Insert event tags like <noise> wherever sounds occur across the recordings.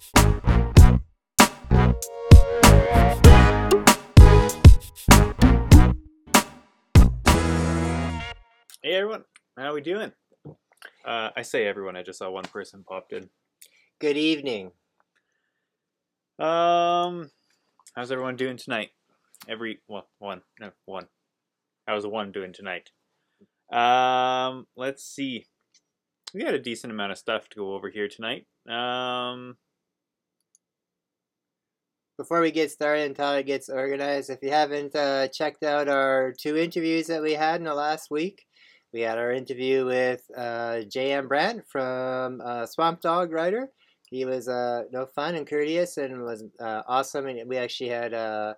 Hey everyone, how we doing? Uh, I say everyone. I just saw one person popped in. Good evening. Um, how's everyone doing tonight? Every well, one, no, one. How's the one doing tonight? Um, let's see. We got a decent amount of stuff to go over here tonight. Um, Before we get started and Tyler gets organized, if you haven't uh, checked out our two interviews that we had in the last week, we had our interview with uh, J.M. Brandt from uh, Swamp Dog Writer. He was uh, no fun and courteous and was uh, awesome. And we actually had uh,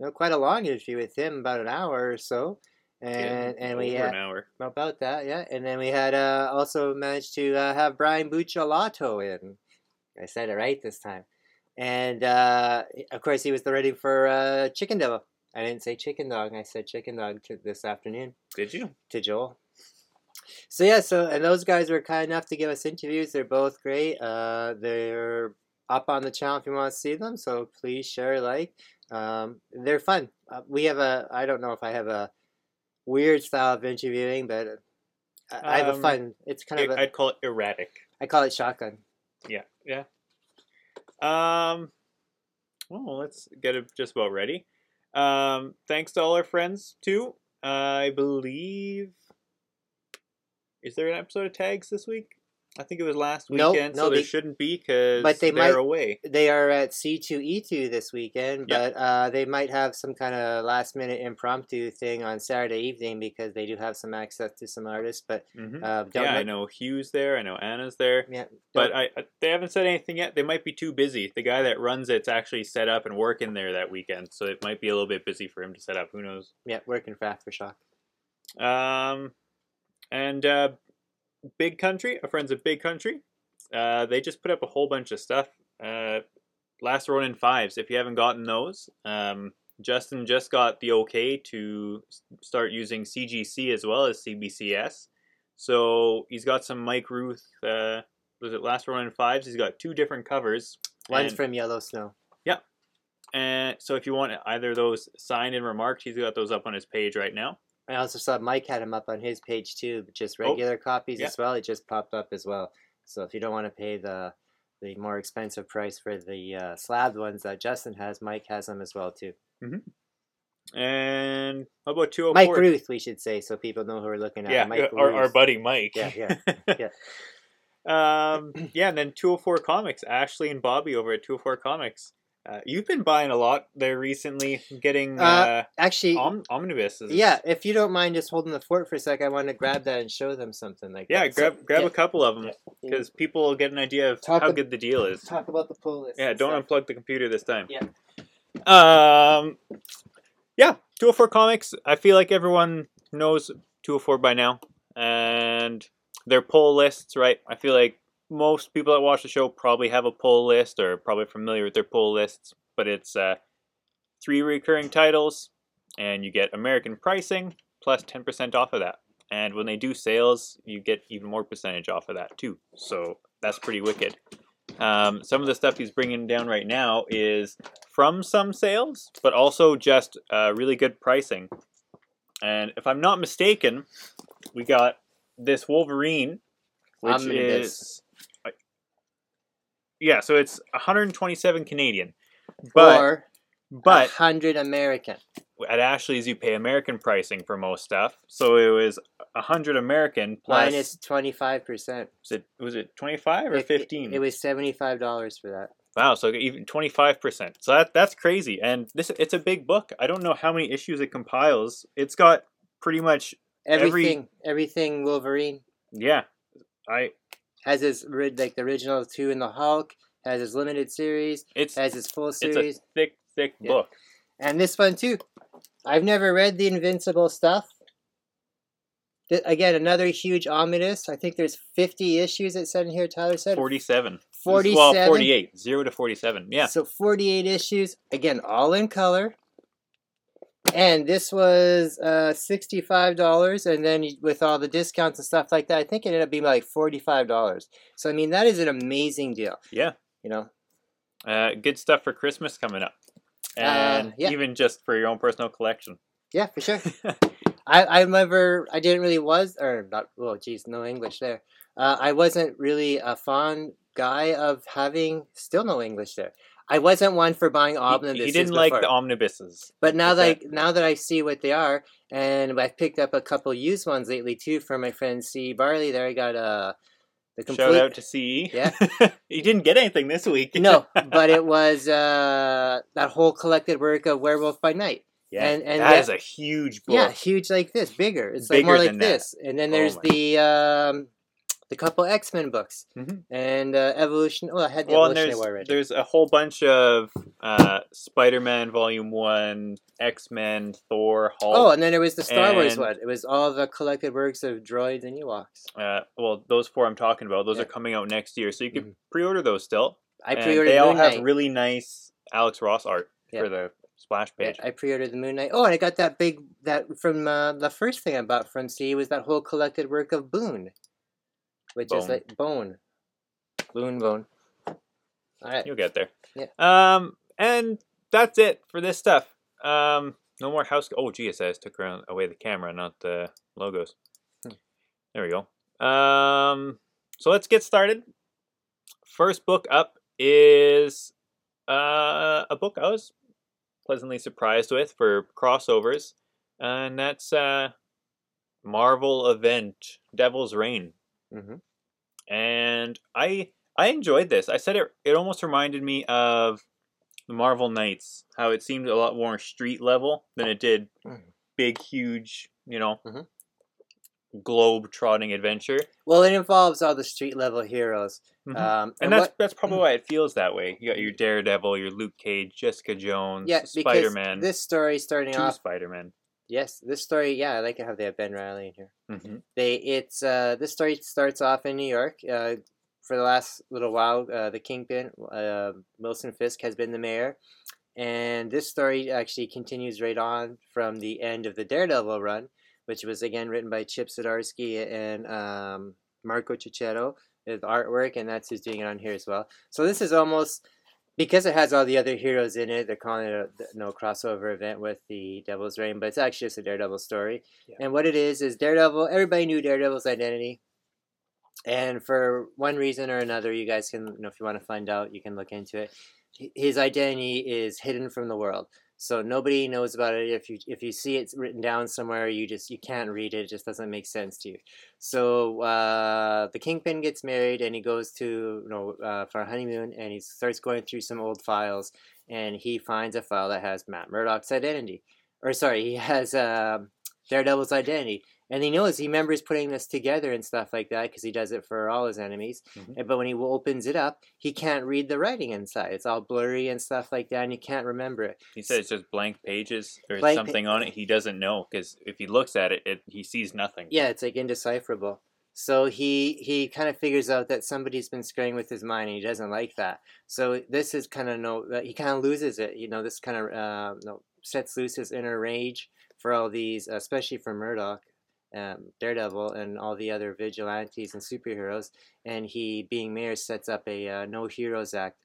you know, quite a long interview with him, about an hour or so. And yeah, and we over had an hour. about that, yeah. And then we had uh, also managed to uh, have Brian Bucciolato in. I said it right this time. And uh, of course, he was the ready for uh, Chicken Devil. I didn't say chicken dog. I said chicken dog to this afternoon Did you? to Joel. So yeah, so and those guys were kind enough to give us interviews. They're both great. Uh, they're up on the channel if you want to see them. So please share, like. Um, they're fun. Uh, we have a. I don't know if I have a weird style of interviewing, but I, I have a Um, fun. It's kind of. I- A, I'd call it erratic. I call it shotgun. Yeah, yeah. Um, well, let's get it just about ready. Um, thanks to all our friends too. I believe. Is there an episode of tags this week? I think it was last Nope, weekend, no, so there they- shouldn't be because but they they're might- away. They are at C2E2 this weekend, Yeah. but uh, they might have some kind of last minute impromptu thing on Saturday evening because they do have some access to some artists. But hmm uh, don't Yeah, I know. know Hugh's there. I know Anna's there. Yeah, But I, I, they haven't said anything yet. They might be too busy. The guy that runs it's actually set up and working there that weekend, so it might be a little bit busy for him to set up. Who knows? yeah, working fast for shock. Um, and uh, Big Country, our friends at Big Country, uh, they just put up a whole bunch of stuff. Uh, Last Ronin fives. If you haven't gotten those, um, Justin just got the okay to start using CGC as well as CBCS. So he's got some Mike Ruth. Uh, was it Last Ronin fives? He's got two different covers. One's And- from Yellow Snow. Yeah. and so if you want either of those signed and remarked, he's got those up on his page right now. I also saw Mike had him up on his page too, but just Oh, regular copies yeah. as well. It just popped up as well. So if you don't want to pay the the more expensive price for the uh, slabbed ones that Justin has, Mike has them as well too. And how about 204? Mike Ruth, we should say, so people know who we're looking at. Yeah, Mike our, our buddy Mike. Yeah, yeah, <laughs> yeah, um, yeah, and then 204 Comics, Ashley and Bobby over at 204 Comics. Uh, you've been buying a lot there recently, getting Uh, uh, Actually, om- omnibuses. yeah. If you don't mind just holding the fort for a sec, I want to grab that and show them something like Yeah, that. So, grab grab yeah. a couple of them Yeah. because people will get an idea of Talk how ab- good the deal is. talk about the pull list. Yeah, don't stuff. unplug the computer this time. Yeah. Um, yeah, 204 Comics. I feel like everyone knows 204 by now, and their pull lists, right? I feel like most people that watch the show probably have a pull list or probably familiar with their pull lists. But it's uh, three recurring titles, and you get American pricing plus 10% off of that. And when they do sales, you get even more percentage off of that too. So that's pretty wicked. Um, some of the stuff he's bringing down right now is from some sales, but also just uh, really good pricing. And if I'm not mistaken, we got this Wolverine, which Omnibus. is yeah, so it's 127 Canadian, but or but hundred American. at Ashley's you pay American pricing for most stuff, so it was 100 American plus. Minus twenty five percent. was it was it 25 or 15? It, was seventy five dollars for that. Wow, so even twenty five percent. So that that's crazy, and this it's a big book. I don't know how many issues it compiles. It's got pretty much Every- Everything, everything Wolverine yeah. I has his like the original two in the Hulk. Has his limited series. it's Has his full series. it's a thick thick Yeah. book. and this one too. I've never read the Invincible stuff. Th- Again, another huge omnibus. I think there's 50 issues it said in here. Tyler said Forty seven. 47. Well, forty eight. Zero to forty seven. Yeah. So 48 issues, again, all in color. And this was uh, $65, and then with all the discounts and stuff like that, I think it ended up being like $45. So, I mean, that is an amazing deal, Yeah. you know? Uh, good stuff for Christmas coming up, Uh, and yeah. even just for your own personal collection. Yeah, for sure. <laughs> I I remember I didn't really was or not. well, geez, no English there. Uh, I wasn't really a fond guy of having still no English there. I wasn't one for buying He- omnibuses. he, didn't like the omnibuses, But now that I, now that I see what they are, and I've picked up a couple used ones lately too from my friend C Barley. There, I got uh, the complete. shout out to CE. Yeah. <laughs> he didn't get anything this week. no, <laughs> but it was uh, that whole collected work of Werewolf by Night. yeah, and- and that yeah- is a huge book. Yeah, huge like this, bigger. It's like Bigger more like that. this. And then Oh there's my- the um, the couple X Men books Mhm. and uh, Evolution. Well, I had the Well, and Evolutionary War already. there's a whole bunch of uh, Spider-Man Volume One, X-Men, Thor, Hulk. Oh, and then there was the Star Wars one. It was all the collected works of droids and Ewoks. Uh, well, those four I'm talking about, those Yeah. are coming out next year, so you can Mhm. pre-order those still. I And pre-ordered They all Moon have Knight. really nice Alex Ross art Yeah. for the splash Yeah, page. I pre-ordered the Moon Knight. Oh, and I got that big that from uh, the first thing I bought from C was that whole collected work of Boone, which is like Bone, Boone Bone. All right. You'll get there. Yeah. Um, and that's it for this stuff. Um, no more house. Oh, gee, it says took around away the camera, not the logos. Hmm. There we go. Um, so let's get started. First book up is uh, a book I was pleasantly surprised with for crossovers, and that's uh, Marvel Event Devil's Reign hmm and I I enjoyed this. I said it it almost reminded me of the Marvel Knights, how it seemed a lot more street level than it did Mhm. big, huge, you know, Mhm. globe trotting adventure. Well, it involves all the street level heroes. Mhm. Um, and that's what- that's probably why it feels that way. You got your Daredevil, your Luke Cage, Jessica Jones, yeah, Spider Man. this story starting two off. Spider Man. Yes, this story. Yeah, I like how they have Ben Reilly in here. Mm-hmm. They it's uh this story starts off in New York. Uh, for the last little while, uh, the kingpin uh, Wilson Fisk has been the mayor, and this story actually continues right on from the end of the Daredevil run, which was again written by Chip Zdarsky and um, Marco Checchetto with artwork, and that's who's doing it on here as well. So this is almost because it has all the other heroes in it. They're calling it a no crossover event with the Devil's Reign, but it's actually just a Daredevil story. Yeah. And what it is is Daredevil. Everybody knew Daredevil's identity, and for one reason or another, you guys can, you know, if you want to find out, you can look into it. His identity is hidden from the world, so nobody knows about it. If you if you see it written down somewhere, you just you can't read it. It just doesn't make sense to you. So uh, the Kingpin gets married, and he goes to you know uh, for a honeymoon, and he starts going through some old files, and he finds a file that has Matt Murdock's identity, or sorry, he has um Daredevil's identity, and he knows he remembers putting this together and stuff like that because he does it for all his enemies. Mhm. But when he opens it up, he can't read the writing inside. It's all blurry and stuff like that, and he can't remember it. He said it's just blank pages or Blank pa- something on it. He doesn't know because if he looks at it, it he sees nothing. Yeah, it's like indecipherable. So he he kind of figures out that somebody's been screwing with his mind, and he doesn't like that. So this is kind of no, uh, he kind of loses it. You know, this kind of uh, no, sets loose his inner rage for all these, especially for Murdock, um, Daredevil, and all the other vigilantes and superheroes. And he, being mayor, sets up a uh, No Heroes Act,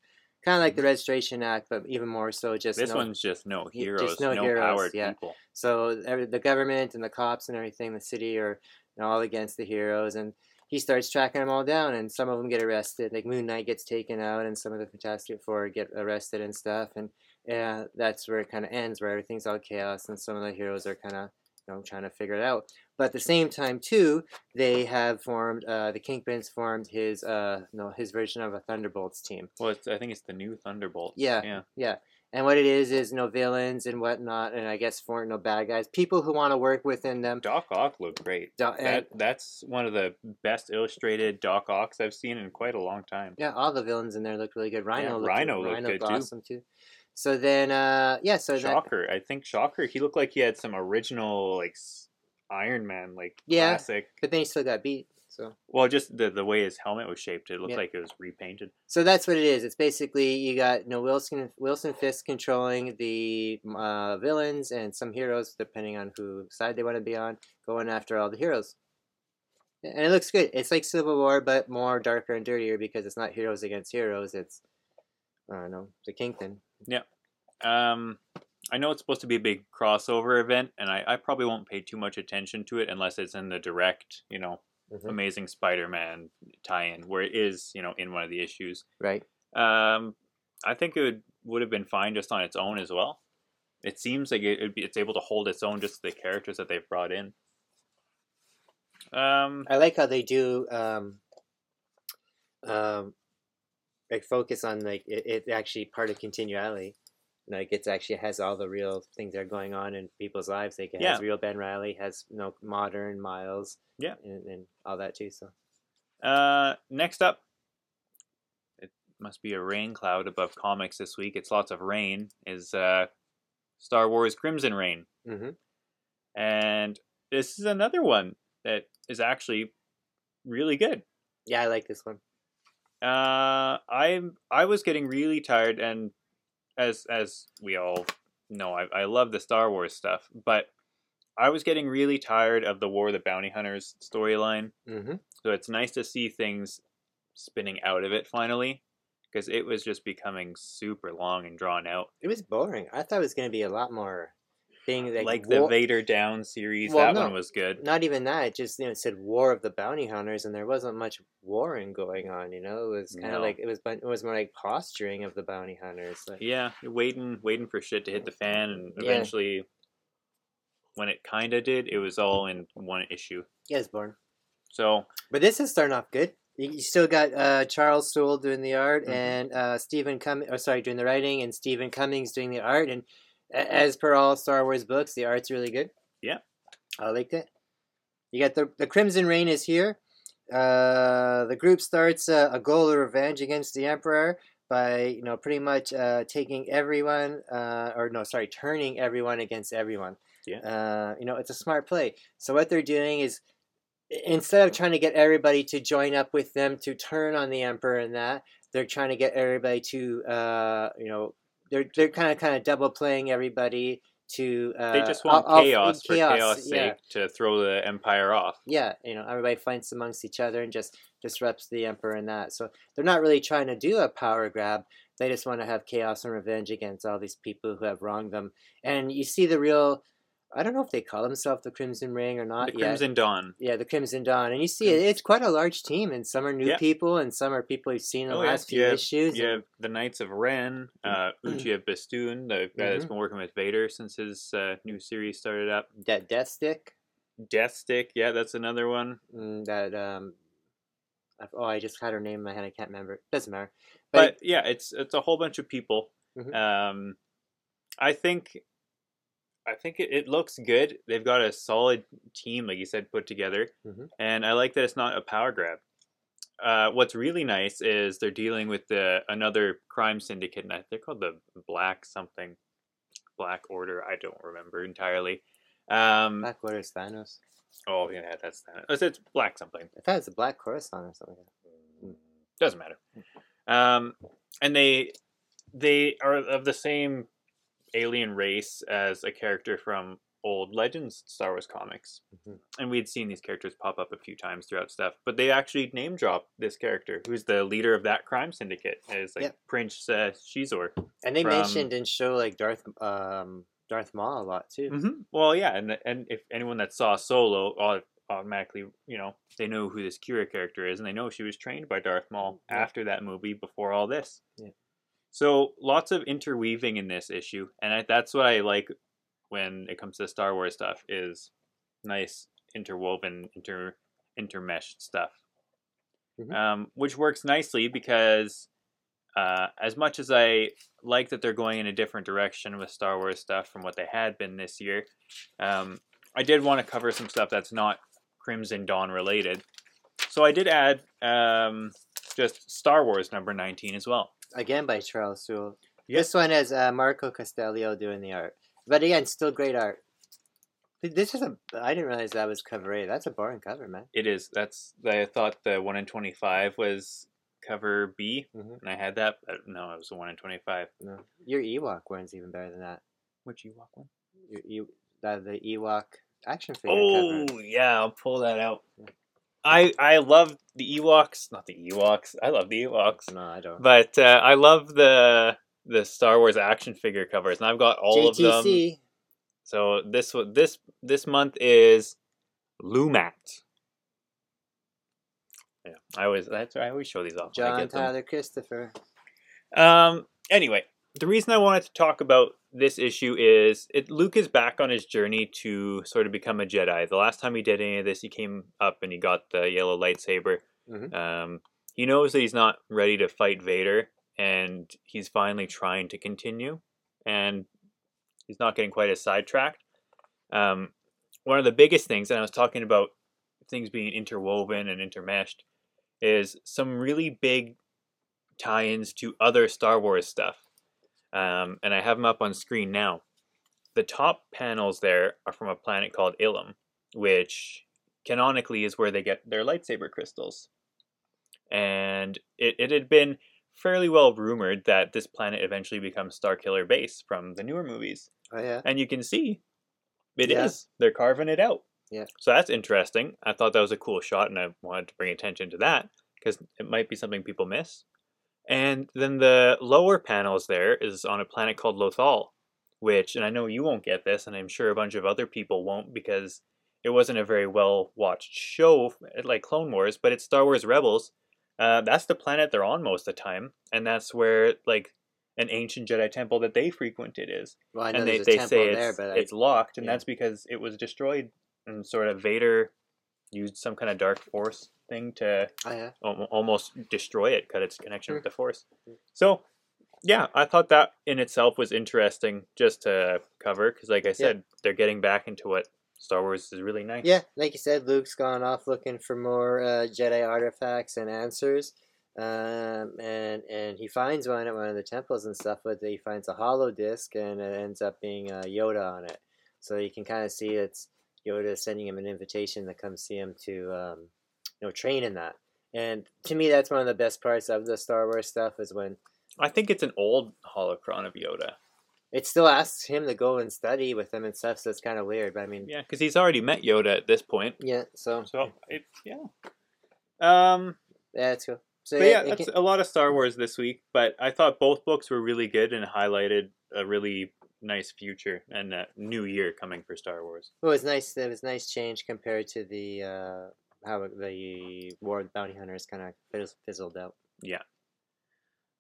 kind of like the Registration Act, but even more so. Just This no, one's just no heroes, just no no, heroes, powered yeah. people. So every, the government and the cops and everything, the city are you know, all against the heroes, and he starts tracking them all down, and some of them get arrested. Like Moon Knight gets taken out, and some of the Fantastic Four get arrested and stuff, and yeah, that's where it kind of ends, where everything's all chaos, and some of the heroes are kind of you know trying to figure it out. But at the same time, too, they have formed uh, the Kingpins formed his uh no his version of a Thunderbolts team. Well, it's, I think it's the new Thunderbolts. Yeah. yeah. Yeah. And what it is is no villains and whatnot, and I guess for no bad guys, people who want to work within them. Doc Ock looked great. Do- That that's one of the best illustrated Doc Ocks I've seen in quite a long time. Yeah, all the villains in there look really good. Rhino, looked, Rhino looked Rhino good, looked too. awesome too. So then, uh, yeah, so that, Shocker, I think Shocker. He looked like he had some original like Iron Man like Yeah. classic. but then he still got beat. So, Well, just the the way his helmet was shaped, it looked Yeah. like it was repainted. so that's what it is. It's basically you got you know Wilson Wilson Fisk controlling the uh, villains and some heroes, depending on who side they want to be on, going after all the heroes. And it looks good. It's like Civil War, but more darker and dirtier because it's not heroes against heroes. It's I don't know the Kingpin. Yeah. Um, I know it's supposed to be a big crossover event, and I, I probably won't pay too much attention to it unless it's in the direct, you know, Mhm. Amazing Spider-Man tie-in where it is, you know, in one of the issues. Right. Um, I think it would would have been fine just on its own as well. It seems like it, it'd be, it's able to hold its own just the characters that they've brought in. Um, I like how they do um, um, like focus on like it, it actually part of continuality. Like it's actually has all the real things that are going on in people's lives. Like it Yeah. has real Ben Reilly, has you know modern Miles, Yeah. and, and all that too. So Uh, next up, it must be a rain cloud above comics this week. It's lots of rain. Is uh, Star Wars Crimson Reign, hmm and this is another one that is actually really good. yeah, I like this one. Uh, I I was getting really tired, and as as we all know, I, I love the Star Wars stuff, but I was getting really tired of the War of the Bounty Hunters storyline. hmm So it's nice to see things spinning out of it finally, because it was just becoming super long and drawn out. It was boring. I thought it was going to be a lot more thing like, Like, the Vader Down series, Well, that no. one was good. Not even that. It just you know it said War of the Bounty Hunters, and there wasn't much warring going on. You know, it was kind of No. like it was. It was more like posturing of the bounty hunters. Like, Yeah, waiting, waiting for shit to hit the fan, and Yeah. eventually, when it kind of did, it was all in one issue. yeah, it's boring. So But this is starting off good. You, you still got uh, Charles Soule doing the art, Mhm. and uh, Steven Cummings. Oh, sorry, doing the writing, and Steven Cummings doing the art. And as per all Star Wars books, the art's really good. Yeah. I liked it. You got the the Crimson Reign is here. Uh, the group starts uh, a goal of revenge against the Emperor by you know pretty much uh, taking everyone, uh, or no, sorry, turning everyone against everyone. Yeah. Uh, you know, it's a smart play. So what they're doing is instead of trying to get everybody to join up with them to turn on the emperor and that they're trying to get everybody to uh you know they're they're kind of kind of double playing everybody to uh they just want chaos for chaos yeah. sake to throw the empire off. yeah you know everybody fights amongst each other and just disrupts the emperor and that. So they're not really trying to do a power grab. They just want to have chaos and revenge against all these people who have wronged them. And you see the real i don't know if they call themselves the crimson ring or not the yet. Crimson Dawn. Yeah, the Crimson Dawn, and you see it. It's quite a large team, and some are new Yeah. people, and some are people you've seen in the Oh, yeah. last few You have- issues. You and- have the Knights of Ren, <clears throat> uh, Ochi of Bestoon, the guy that's Mhm. been working with Vader since his uh, new series started up. that Death Stick, Death Stick, yeah, that's another one. mm, that um, I- oh, I just had her name in my head. I can't remember. Doesn't matter. But yeah, it's it's a whole bunch of people. Mhm. Um, I think, I think it, it looks good. They've got a solid team, like you said, put together, Mhm. and I like that it's not a power grab. Uh, what's really nice is they're dealing with the another crime syndicate, and I- they're called the Black something, Black Order. I don't remember entirely. Um, Black Order is Thanos. oh yeah, that's that. It's, it's Black something. I thought it was the Black Coruscant or something. like Doesn't matter. Um, and they they are of the same alien race as a character from old Legends Star Wars comics, Mhm. and we had seen these characters pop up a few times throughout stuff. But they actually name drop this character, who's the leader of that crime syndicate, is like Yep. Prince uh, Xizor. And they From- mentioned and show like Darth um Darth Maul a lot too. Mm-hmm. Well, yeah, and and if anyone that saw Solo automatically, you know, they know who this Kira character is, and they know she was trained by Darth Maul Yeah. after that movie, before all this. Yeah. So lots of interweaving in this issue, and I, that's what I like when it comes to Star Wars stuff is nice interwoven, inter intermeshed stuff, Mhm. um, which works nicely because uh, as much as I like that they're going in a different direction with Star Wars stuff from what they had been this year, um, I did want to cover some stuff that's not Crimson Dawn related. So I did add um, just Star Wars number 19 as well. Again by Charles Soule. Yeah. This one is uh, Marco Castiello doing the art, but again, still great art. Th- This is a. I didn't realize that was cover A. That's a boring cover, man. It is. That's. I thought the 1 in 25 was cover B, Mhm. and I had that, but no, it was the 1 in 25. No, your Ewok one's even better than that. Which you walk one? Your, you, that the Ewok action figure Oh, cover. yeah, I'll pull that out. I I love the Ewoks, not the Ewoks. I love the Ewoks, No, I don't. but uh, I love the the Star Wars action figure covers, and I've got all of them. So this this this month is Lumat. Yeah, I always that's I always show these off. John get them. Tyler Christopher. Um. Anyway, the reason I wanted to talk about this issue is it. Luke is back on his journey to sort of become a Jedi. The last time he did any of this, he came up and he got the yellow lightsaber. Mhm. Um. He knows that he's not ready to fight Vader, and he's finally trying to continue, and he's not getting quite as sidetracked. Um. One of the biggest things, and I was talking about things being interwoven and intermeshed, is some really big tie-ins to other Star Wars stuff. Um, and I have them up on screen now. The top panels there are from a planet called Ilum, which canonically is where they get their lightsaber crystals. And it, it had been fairly well rumored that this planet eventually becomes Starkiller Base from the newer movies. Oh yeah. And you can see it is. Yeah. They're carving it out. Yeah. So that's interesting. I thought that was a cool shot, and I wanted to bring attention to that because it might be something people miss. And then the lower panels there is on a planet called Lothal, which, and I know you won't get this, and I'm sure a bunch of other people won't because it wasn't a very well watched show like Clone Wars, but it's Star Wars Rebels. Uh, that's the planet they're on most of the time, and that's where like an ancient Jedi temple that they frequented is Well, I know and they, there's a they temple say there, it's, but I, it's locked, and yeah. that's because it was destroyed, and sort of Vader used some kind of dark force thing to oh yeah. al- almost destroy it, cut its connection with Hmm. the force. So, yeah, I thought that in itself was interesting just to cover, because like I said, they're getting back into what Star Wars is really nice. Yeah, like you said, Luke's gone off looking for more uh, Jedi artifacts and answers, um, and and he finds one at one of the temples and stuff. But he finds a hollow disc, and it ends up being uh, Yoda on it. So you can kind of see it's Yoda sending him an invitation to come see him to, um, you know, train in that. And to me, that's one of the best parts of the Star Wars stuff is when I think it's an old holocron of Yoda. it still asks him to go and study with him and stuff. So it's kind of weird. But I mean, Yeah, because he's already met Yoda at this point. yeah. So So it, yeah. Um, yeah, that's cool. So but yeah, it that's can- a lot of Star Wars this week. But I thought both books were really good and highlighted a really nice future and a new year coming for Star Wars. Well, it was nice. It was nice change compared to the uh, how the War of the Bounty Hunters kind of fizzled out. Yeah.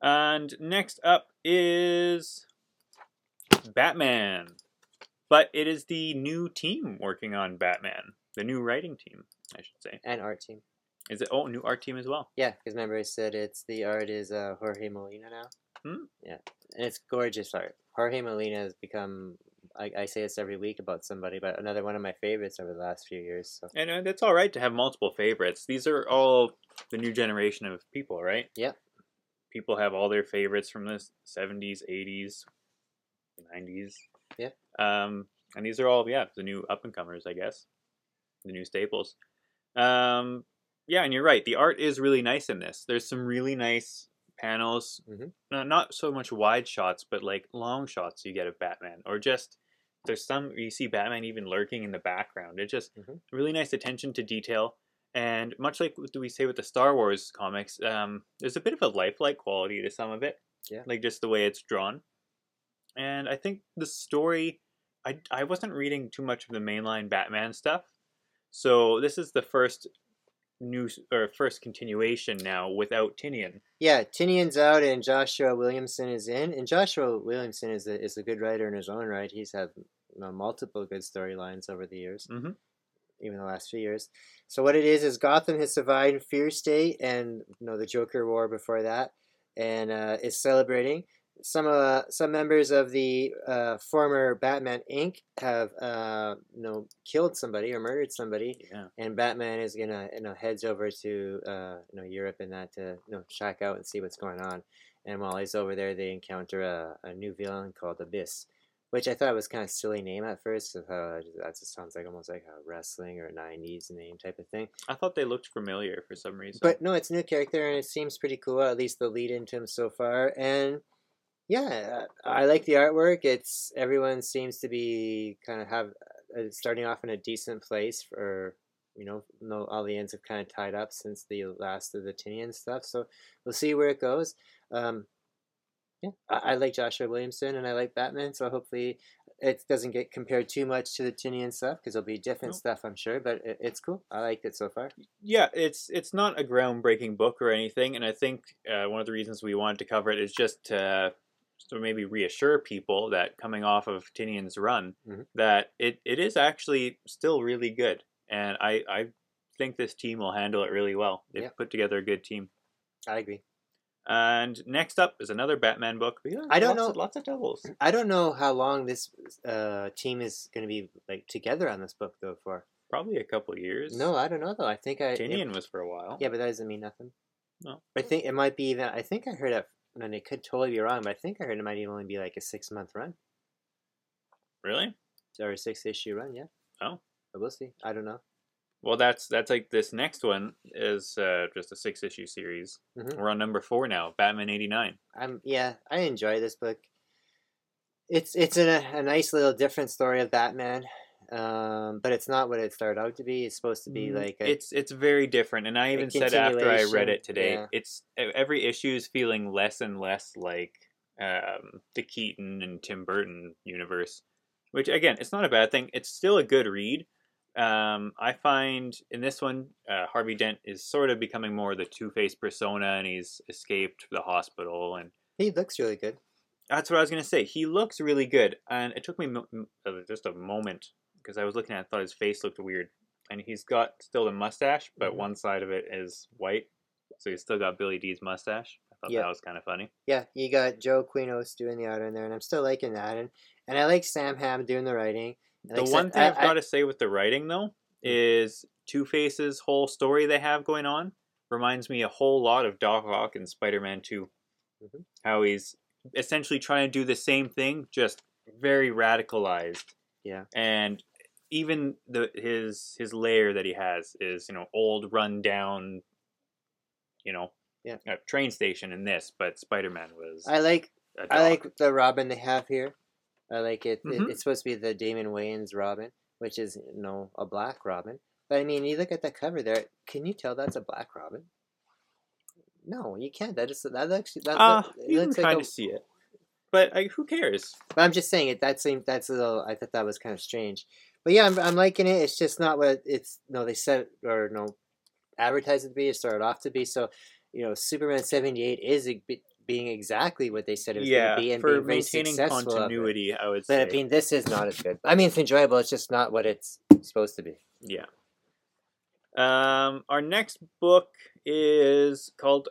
And next up is Batman. But it is the new team working on Batman. The new writing team, I should say. And art team. Is it? Oh, new art team as well. Yeah, because remember I said it's the art is uh, Jorge Molina now. Hmm. Yeah, and it's gorgeous art. Jorge Molina has become. I, I say this every week about somebody, but another one of my favorites over the last few years. So And uh, it's all right to have multiple favorites. These are all the new generation of people, right? Yep. People have all their favorites from the 70s, 80s, 90s. Yeah. Um, and these are all, yeah, the new up and comers, I guess. The new staples. Um, yeah, and you're right. The art is really nice in this. There's some really nice panels. Mhm. No, not so much wide shots, but like long shots you get of Batman. Or just, there's some, you see Batman even lurking in the background. It's just, Mhm. really nice attention to detail. And much like what do we say with the Star Wars comics, um, there's a bit of a lifelike quality to some of it. Yeah. Like just the way it's drawn. And I think the story, I, I wasn't reading too much of the mainline Batman stuff. So this is the first new or first continuation now without Tynion. yeah, Tynion's out and Joshua Williamson is in, and Joshua Williamson is a is a good writer in his own right. He's had you know, multiple good storylines over the years. Mhm. even the last few years. So what it is is Gotham has survived Fear State and you know the Joker War before that, and uh, is celebrating. Some uh, some members of the uh, former Batman Inc. have uh, you know killed somebody or murdered somebody, Yeah. and Batman is gonna you know heads over to uh, you know Europe and that to you know check out and see what's going on. And while he's over there, they encounter a, a new villain called Abyss, which I thought was kind of silly name at first. 'cause, uh, that just sounds like almost like a wrestling or a '90s name type of thing. I thought they looked familiar for some reason. But no, it's a new character and it seems pretty cool. At least the lead into him so far, and yeah, I like the artwork. It's everyone seems to be kind of have uh, starting off in a decent place for you know, no, all the ends have kind of tied up since the last of the Tynion stuff. So we'll see where it goes. Um, yeah, I, I like Joshua Williamson and I like Batman. So hopefully it doesn't get compared too much to the Tynion stuff because there'll be different Nope. stuff, I'm sure. But it, it's cool. I liked it so far. Yeah, it's it's not a groundbreaking book or anything, and I think uh, one of the reasons we wanted to cover it is just to, to maybe reassure people that coming off of Tynion's run, Mhm. that it, it is actually still really good, and I I think this team will handle it really well. They've Yeah. put together a good team. I agree. And next up is another Batman book. Got I don't lots know- of, lots of doubles. I don't know how long this uh, team is going to be like together on this book though. For Probably a couple years. no, I don't know though. I think I it- Tynion was for a while. Yeah, but that doesn't mean nothing. No. I think it might be even. I think I heard it, and it could totally be wrong, but I think I heard it might even only be like a six month run Really? or a six issue run. Yeah. Oh. But we'll see. I don't know. Well, that's that's like this next one is uh, just a six issue series. Mhm. We're on number four now, Batman eighty nine. I'm yeah. I enjoy this book. It's it's a, a nice little different story of Batman, um, but it's not what it started out to be. It's supposed to be like a, Mm, it's it's very different, and I even said after I read it today, yeah. it's every issue is feeling less and less like um, the Keaton and Tim Burton universe, which again, it's not a bad thing. It's still a good read. Um, I find in this one, uh, Harvey Dent is sort of becoming more the Two Face persona, and he's escaped the hospital, and he looks really good. that's what I was gonna say. He looks really good, and it took me mo- uh, just a moment because I was looking at, it, I thought his face looked weird, and he's got still the mustache, but Mhm. one side of it is white, so he's still got Billy Dee's mustache. I thought Yeah. that was kind of funny. Yeah, you got Joe Quinones doing the art in there, and I'm still liking that, and and I like Sam Hamm doing the writing. The like one said, thing I- I've I- got to say with the writing though is Two Face's whole story they have going on reminds me a whole lot of Doc Ock and Spider-Man 2. Mhm. How he's essentially trying to do the same thing, just very radicalized. Yeah. And even the his his layer that he has is you know old, run down, you know, Yeah. a train station in this, but Spider-Man was. I like I like the Robin they have here. I like it. it- Mhm. It's supposed to be the Damon Wayans Robin, which is you know a black Robin. But I mean, you look at the cover there. Can you tell that's a black Robin? No, you can't. That is that looks that, Uh, look- it you can like kind of see it, but I, who cares? But I'm just saying it. That seemed that's a little. I thought that was kind of strange. But yeah, I'm, I'm liking it. It's just not what it's. No, they said or no, advertised it to be. It started off to be. So, you know, Superman seventy eight is be- being exactly what they said it was yeah, going to be, and for being maintaining continuity, I would say. But say. I mean, this is not as good. I mean, it's enjoyable. It's just not what it's supposed to be. Yeah. Um, our next book is called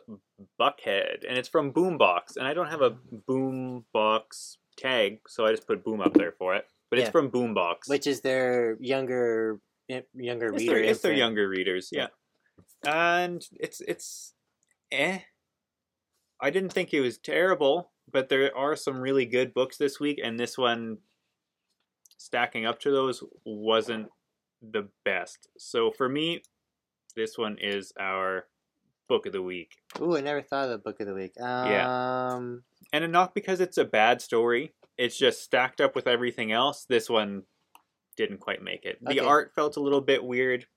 Buckhead, and it's from Boombox. And I don't have a Boombox tag, so I just put Boom up there for it. But it's from Boombox. Which is their younger, younger it's reader. their, it's their younger readers, yeah. And it's it's eh. I didn't think it was terrible, but there are some really good books this week, and this one stacking up to those wasn't the best. So for me, this one is our book of the week. Ooh, I never thought of the book of the week. Um, And not because it's a bad story, it's just stacked up with everything else. This one didn't quite make it. The Okay. art felt a little bit weird.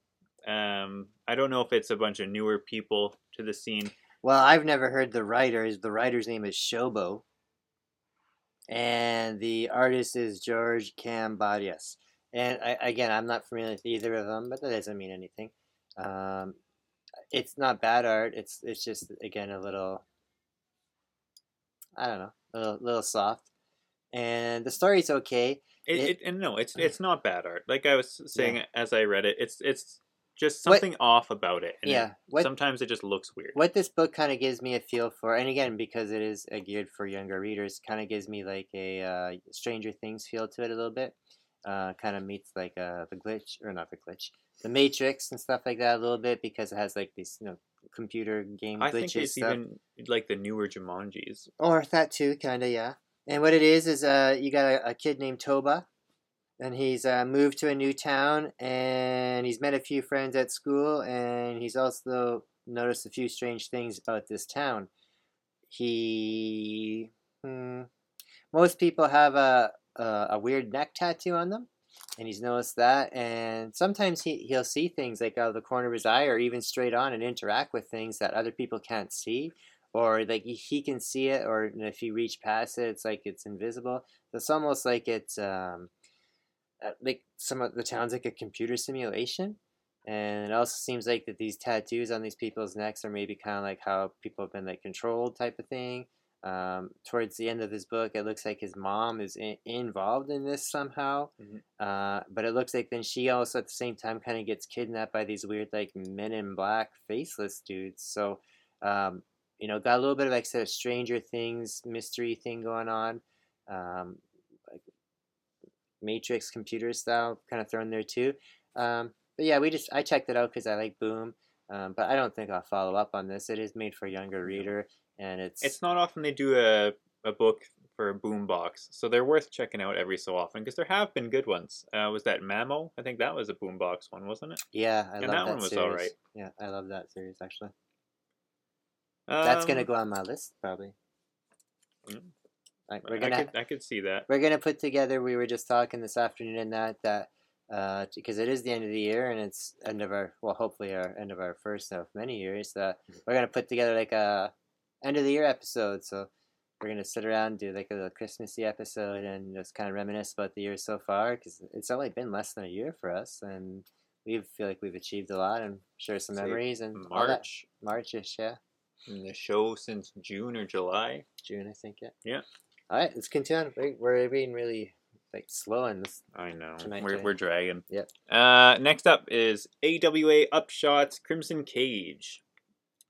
Um, I don't know if it's a bunch of newer people to the scene. Well, I've never heard the writer's. The writer's name is Shobo. And the artist is George Cambadias. And I, again, I'm not familiar with either of them, but that doesn't mean anything. Um, it's not bad art. It's it's just again a little. I don't know, a little, little soft, and the story's okay. It, It- it, and no, it's it's not bad art. Like I was saying as I read it, it's it's just something off about it. And yeah, what sometimes it just looks weird. what this book kind of gives me a feel for, and again because it is uh, geared for younger readers, kind of gives me like a uh, Stranger Things feel to it a little bit. Uh, kind of meets like uh, the glitch or not the glitch, the Matrix and stuff like that a little bit because it has like these you know computer game glitches. I think it's stuff. even like the newer Jumanjis. Or that too, kind of, yeah. And what it is is, uh, you got a, a kid named Toba, and he's uh, moved to a new town, and he's met a few friends at school, and he's also noticed a few strange things about this town. He, hmm, most people have a, a a weird neck tattoo on them, and he's noticed that. And sometimes he he'll see things like out of the corner of his eye, or even straight on, and interact with things that other people can't see, or like he- can see it, or if he reach past it, it's like it's invisible. It's almost like it's um, uh, like some of the town's like a computer simulation. And it also seems like that these tattoos on these people's necks are maybe kind of like how people have been like controlled type of thing. Um, towards the end of his book, it looks like his mom is in, involved in this somehow. Mhm. Uh, but it looks like then she also at the same time kind of gets kidnapped by these weird like men in black faceless dudes. So, um, you know, got a little bit of like sort of Stranger Things mystery thing going on. Um, like Matrix computer style kind of thrown there too. Um, but yeah, we just I checked it out because I like Boom. Um, but I don't think I'll follow up on this. It is made for a younger reader, and it's It's not often they do a, a book for a boombox, so they're worth checking out every so often because there have been good ones. Uh, was that Mamo? I think that was a boombox one, wasn't it? yeah, I and love that that, one was series. alright. Yeah, I love that series actually. That's gonna Um, go on my list probably. mm, Like we're I gonna could I could see that. we're gonna put together. We were just talking this afternoon and that that uh because it is the end of the year and it's end of our well hopefully our end of our first of many years. That we're gonna put together like a end of the year episode. So we're gonna sit around and do like a little Christmassy episode and just kind of reminisce about the year so far because it's only been less than a year for us and we feel like we've achieved a lot and share some memories and. March Marchish, yeah, and the show since June or July. June, I think, yeah. Yeah. All right, let's continue. We're, we're being really like slow in this. I know Tonight, we're we're dragging. Yep. Uh, next up is AWA Upshots Crimson Cage,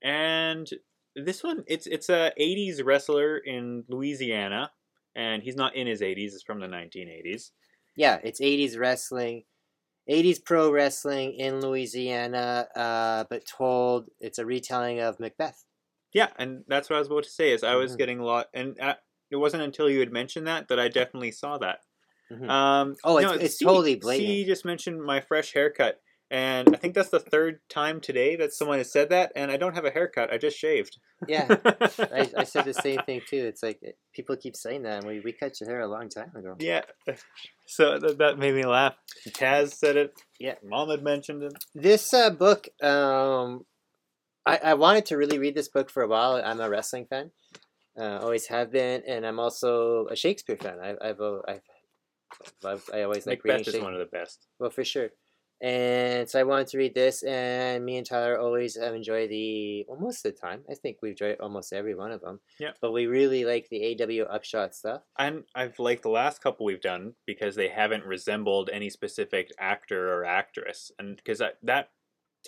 and this one it's it's a '80s wrestler in Louisiana, and he's not in his 80s. It's from the 1980s. Yeah, it's 80s wrestling, 80s pro wrestling in Louisiana, uh, but told it's a retelling of Macbeth. Yeah, and that's what I was about to say. Is I was Mhm. getting a lot, and uh, it wasn't until you had mentioned that that I definitely saw that. Mhm. Um, Oh, no, it's- it's C- totally blatant. C just mentioned my fresh haircut, and I think that's the third time today that someone has said that, and I don't have a haircut. I just shaved. Yeah, I, I said the same thing too. It's like it- people keep saying that, and we, we cut your hair a long time ago. Yeah. <laughs> So th- that made me laugh. Taz said it. Yeah. Mom had mentioned it. This uh, book, um, I, I wanted to really read this book for a while. I'm a wrestling fan, uh, always have been, and I'm also a Shakespeare fan. I, I've, I've loved, I always like reading Macbeth is one of the best. Well, for sure. And so I wanted to read this, and me and Tyler always have enjoyed the well, most of the time. I think we've enjoyed almost every one of them. Yeah. But we really like the AW Upshot stuff. And I've liked the last couple we've done because they haven't resembled any specific actor or actress, and because that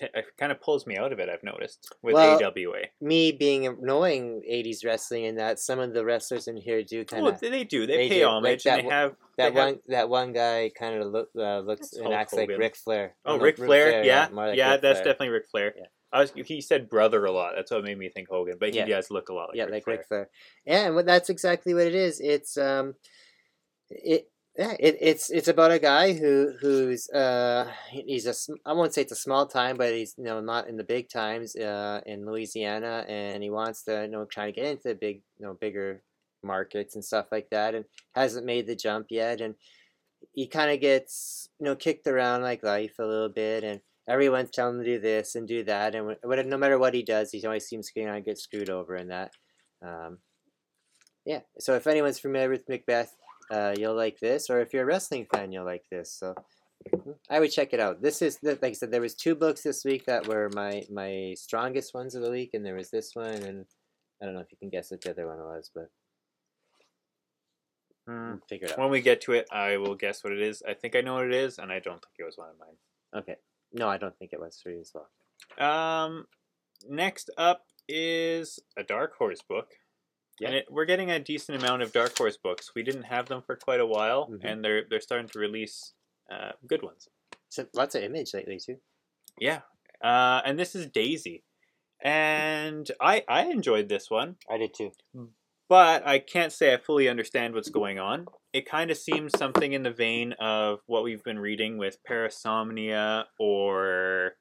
that t- kind of pulls me out of it. I've noticed with Well, AWA. Me being knowing '80s wrestling, and that some of the wrestlers in here do kind Well, of they do. They, they pay do. Like homage, that and they one- have that they have- one that one guy kind of look uh, looks and acts like Hogan. Ric Flair. Oh, No, Ric Flair, yeah, more like yeah, that's Flair. definitely Ric Flair. Yeah. I was he said brother a lot. That's what made me think Hogan, but he Yeah. does look a lot like yeah, Ric like Flair. Ric Flair. Yeah, and what that's exactly what it is. It's um, it yeah, it, it's it's about a guy who who's uh he's a I won't say it's a small time, but he's you know not in the big times uh in Louisiana, and he wants to you know try to get into the big you know bigger markets and stuff like that, and hasn't made the jump yet, and he kind of gets you know kicked around like life a little bit, and everyone's telling him to do this and do that, and no matter what he does, he always seems to get screwed over in that. Um, yeah, so if anyone's familiar with Macbeth, uh, you'll like this, or if you're a wrestling fan, you'll like this. So mm, I would check it out. This is like I said, there was two books this week that were my my strongest ones of the week, and there was this one, and I don't know if you can guess what the other one was, but we'll figure it out. When we get to it, I will guess what it is. I think I know what it is, and I don't think it was one of mine. Okay, no, I don't think it was for you as well. Um, next up is a Dark Horse book. Yeah. And it, we're getting a decent amount of Dark Horse books. We didn't have them for quite a while, Mhm. and they're they're starting to release uh, good ones. So lots of image lately too. Yeah. Uh, and this is Daisy, and I I enjoyed this one, I did too. but I can't say I fully understand what's going on. It kind of seems something in the vein of what we've been reading with Parasomnia or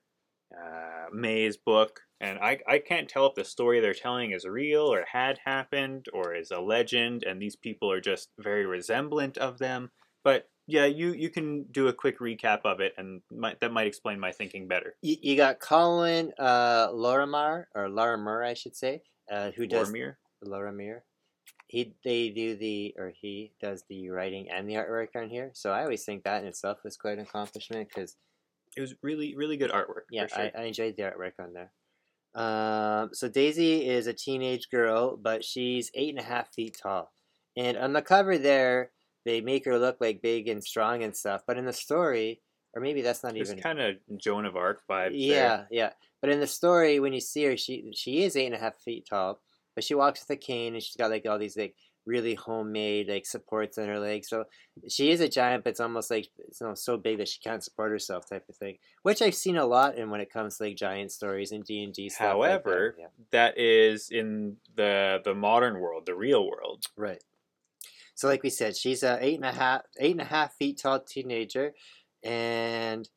uh, May's book, and I, I can't tell if the story they're telling is real or had happened or is a legend, and these people are just very resemblant of them. But yeah, you you can do a quick recap of it, and might, that might explain my thinking better. You, you got Colin uh, Lorimer or Lorimer, I should say, uh, who does Boromir. Lorimer. He they do the or he does the writing and the artwork on here. So I always think that in itself is quite an accomplishment because It was really really good artwork. yeah, sure. I, I enjoyed the artwork on there. Um, so Daisy is a teenage girl, but she's eight and a half feet tall. And on the cover there, they make her look like big and strong and stuff. But in the story, or maybe that's not There's even. kind of Joan of Arc vibes. Yeah, yeah. But in the story, when you see her, she she is eight and a half feet tall, but she walks with a cane and she's got like all these like really homemade like supports on her legs. So she is a giant, but it's almost like it's you know, so big that she can't support herself, type of thing. Which I've seen a lot in when it comes to like giant stories and D and D stuff. However, like that. That is in the the modern world, the real world. right. So like we said, she's a eight and a half eight and a half feet tall teenager, and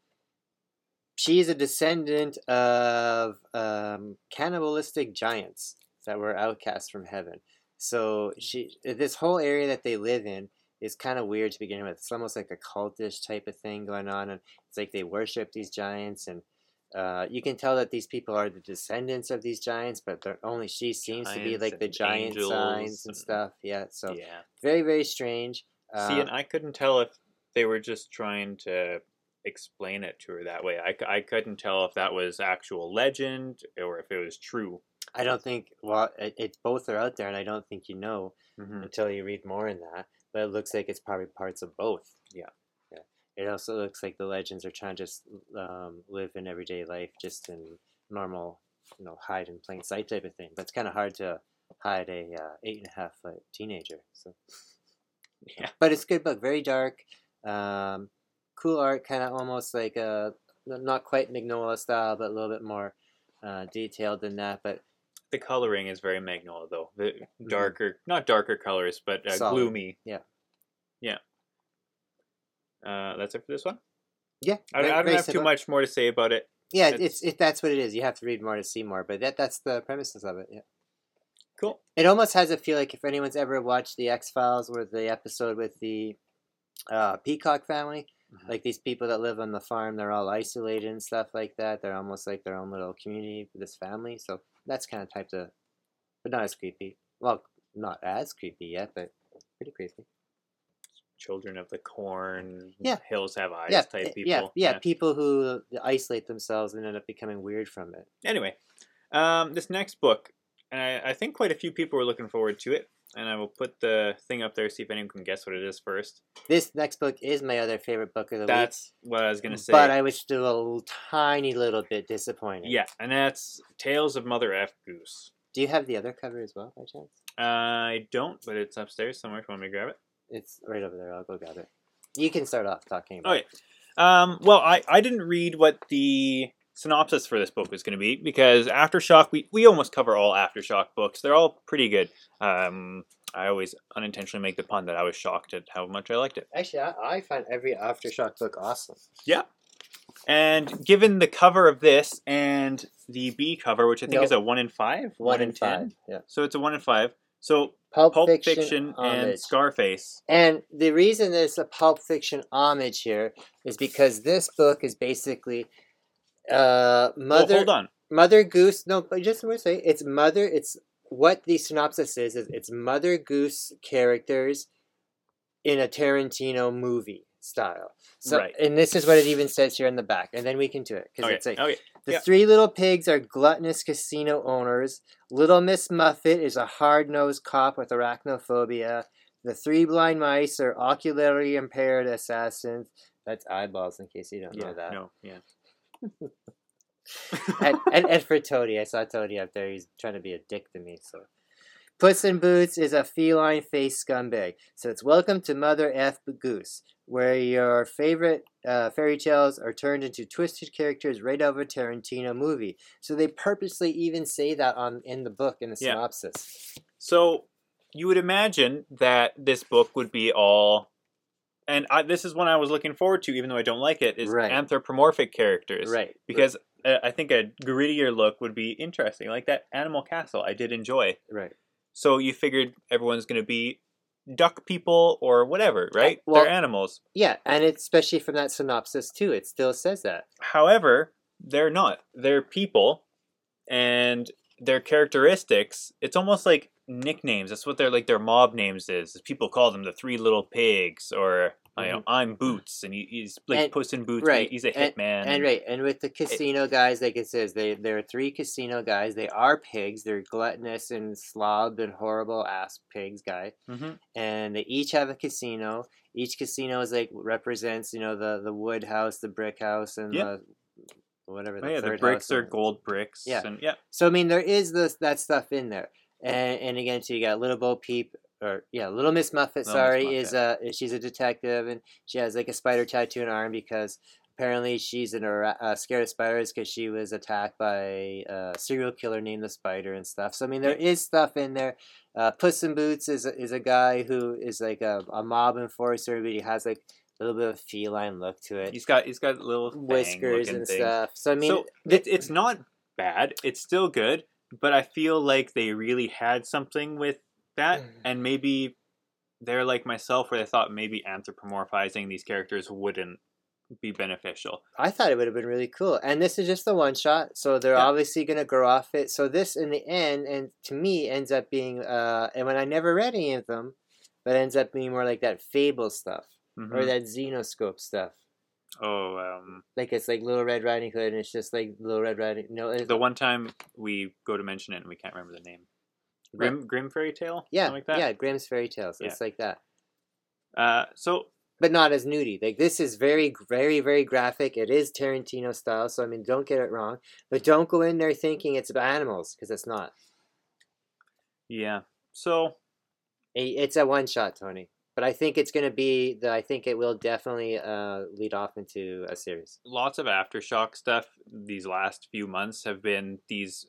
she's a descendant of um, cannibalistic giants that were outcast from heaven. So she, this whole area that they live in is kind of weird to begin with. It's almost like a cultish type of thing going on, and it's like they worship these giants, and uh, you can tell that these people are the descendants of these giants, but they're, only she seems to be like the giant angels signs and and- stuff. Yeah, so yeah. very very strange. Uh, See, and I couldn't tell if they were just trying to explain it to her that way. I, I couldn't tell if that was actual legend or if it was true. I don't think well, it, it's both are out there, and I don't think you know hmm until you read more in that. But it looks like it's probably parts of both. Yeah. Yeah. It also looks like the legends are trying to just um, live in everyday life, just in normal, you know, hide in plain sight type of thing. But it's kind of hard to hide a uh, eight and a half foot teenager. So. Yeah. But it's a good book, very dark, um, cool art, kind of almost like a not quite Mignola style, but a little bit more uh, detailed than that. But The coloring is very Mignola, though. The darker, not darker colors, but uh, Mm-hmm. Solid. gloomy. Yeah. Yeah. Uh, that's it for this one. yeah, I, very- I don't have too much more to say about it. Yeah, It's- it's, it, that's what it is. You have to read more to see more, but that that's the premises of it. Yeah, Cool. it almost has a feel like if anyone's ever watched the X Files, where the episode with the uh, Peacock family, Mhm. like these people that live on the farm, they're all isolated and stuff like that. They're almost like their own little community, this family. So that's kind of type of, but not as creepy. Well, not as creepy yet, but pretty creepy. Children of the Corn. Yeah. Hills have eyes yeah, type eh, people. yeah, yeah, people who isolate themselves and end up becoming weird from it. Anyway, um, this next book, and I, I think quite a few people were looking forward to it. And I will put the thing up there, see if anyone can guess what it is first. This next book is my other favorite book of the week. That's what I was gonna say. But I was still a little, tiny little bit disappointed. yeah, and that's Tales of Mother F Goose. Do you have the other cover as well, by chance? I don't, but it's upstairs somewhere. If you want me to grab it. It's right over there. I'll go grab it. You can start off talking about. Okay. Um, well, I, I didn't read what the synopsis for this book is going to be because Aftershock, we, we almost cover all Aftershock books. They're all pretty good. Um, I always unintentionally make the pun that I was shocked at how much I liked it. Actually, I, I find every aftershock book awesome. Yeah. And given the cover of this and the B cover, which I think Nope. is a 1 in 5? One in 10? Yeah. So it's a 1 in 5. So Pulp, Pulp Fiction, Fiction, and. Scarface. And the reason there's a Pulp Fiction homage here is because this book is basically uh, Well, Mother hold on. Mother Goose. No, but just want to say it's Mother. It's what the synopsis is. Is it's Mother Goose characters in a Tarantino movie style. So, Right. and this is what it even says here in the back, and then we can do it because Okay. it's like okay. the yeah. three little pigs are gluttonous casino owners. Little Miss Muffet is a hard-nosed cop with arachnophobia. The three blind mice are ocularly impaired assassins. That's eyeballs, in case you don't Yeah, know that. no, yeah. And, and, and for Toady, I saw Toady up there. He's trying to be a dick to me. So, Puss in Boots is a feline face scumbag. So it's welcome to Mother F Goose, where your favorite uh, fairy tales are turned into twisted characters right out of a Tarantino movie. So they purposely even say that on in the book in the Yeah. synopsis. So you would imagine that this book would be all, and I, this is one I was looking forward to, even though I don't like it, is Right. anthropomorphic characters. Right. Because uh, I think a grittier look would be interesting, like that Animal Castle. I did enjoy. right. So you figured everyone's going to be duck people or whatever, right? well- they're animals. Yeah, and it's especially from that synopsis too. It still says that. However, they're not. They're people, and their characteristics. It's almost like nicknames. That's what their like their mob names is. is People call them the Three Little Pigs, or you know, I'm Boots, and he, he's like Mm-hmm. And- Puss in Boots. right, he's a and- hitman. And right, and with the casino guys, like it says, they there are three casino guys. They are pigs. They're gluttonous and slob and horrible ass pigs, guy. hmm And they each have a casino. Each casino is like represents, you know, the the wood house, the brick house, and Yeah. the whatever the Oh, yeah, the bricks are gold bricks. Yeah. and yeah, So I mean, there is this that stuff in there, and and again, too, you got Little Bo Peep, or yeah, Little Miss Muffet. Little Miss sorry, is Muffet. uh she's a detective, and she has like a spider tattoo on her arm because apparently she's an uh, scared of spiders because she was attacked by a serial killer named the Spider and stuff. So I mean, there is stuff in there. Uh, Puss in Boots is a, is a guy who is like a, a mob enforcer, but he has like a little bit of feline look to it, he's got he's got little whiskers and things. stuff. So I mean, so it's it's not bad. It's still good, but I feel like they really had something with that, Mm. and maybe they're like myself, where they thought maybe anthropomorphizing these characters wouldn't be beneficial. I thought it would have been really cool. And this is just a one shot, so they're Yeah. obviously going to grow off it. So this, in the end, and to me, ends up being, uh, and when I never read any of them, but ends up being more like that fable stuff or Mhm. that Zenescope stuff. Oh, um, Like it's like Little Red Riding Hood, and it's just like Little Red Riding. No, the one time we go to mention it and we can't remember the name. Grim Grim Fairy Tale. yeah, Something like that. yeah, Grimm's fairy tales. Yeah. It's like that, Uh, so but not as nudie. Like this is very, very, very graphic. It is Tarantino style, so I mean, don't get it wrong. But don't go in there thinking it's about animals because it's not. yeah. So It's a one shot, Tony. But I think it's going to be the. I think it will definitely uh, lead off into a series. lots of aftershock stuff these last few months have been these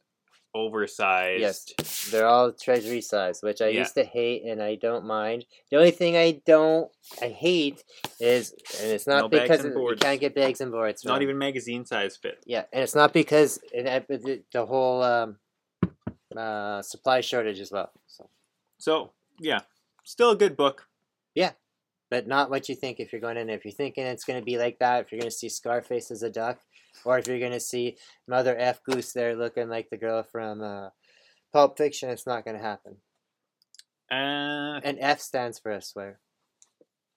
oversized. Yes, they're all treasury size, which I Yeah. used to hate, and I don't mind. The only thing I don't, I hate is, and it's not No because it- you can't get bags and boards. It's not even magazine size fit. Yeah, and it's not because the, the whole um, uh, supply shortage as well. So, So yeah, still a good book. But not what you think if you're going in. If you're thinking it's going to be like that, if you're going to see Scarface as a duck, or if you're going to see Mother F Goose there looking like the girl from uh, Pulp Fiction, it's not going to happen. Uh, And F stands for I swear.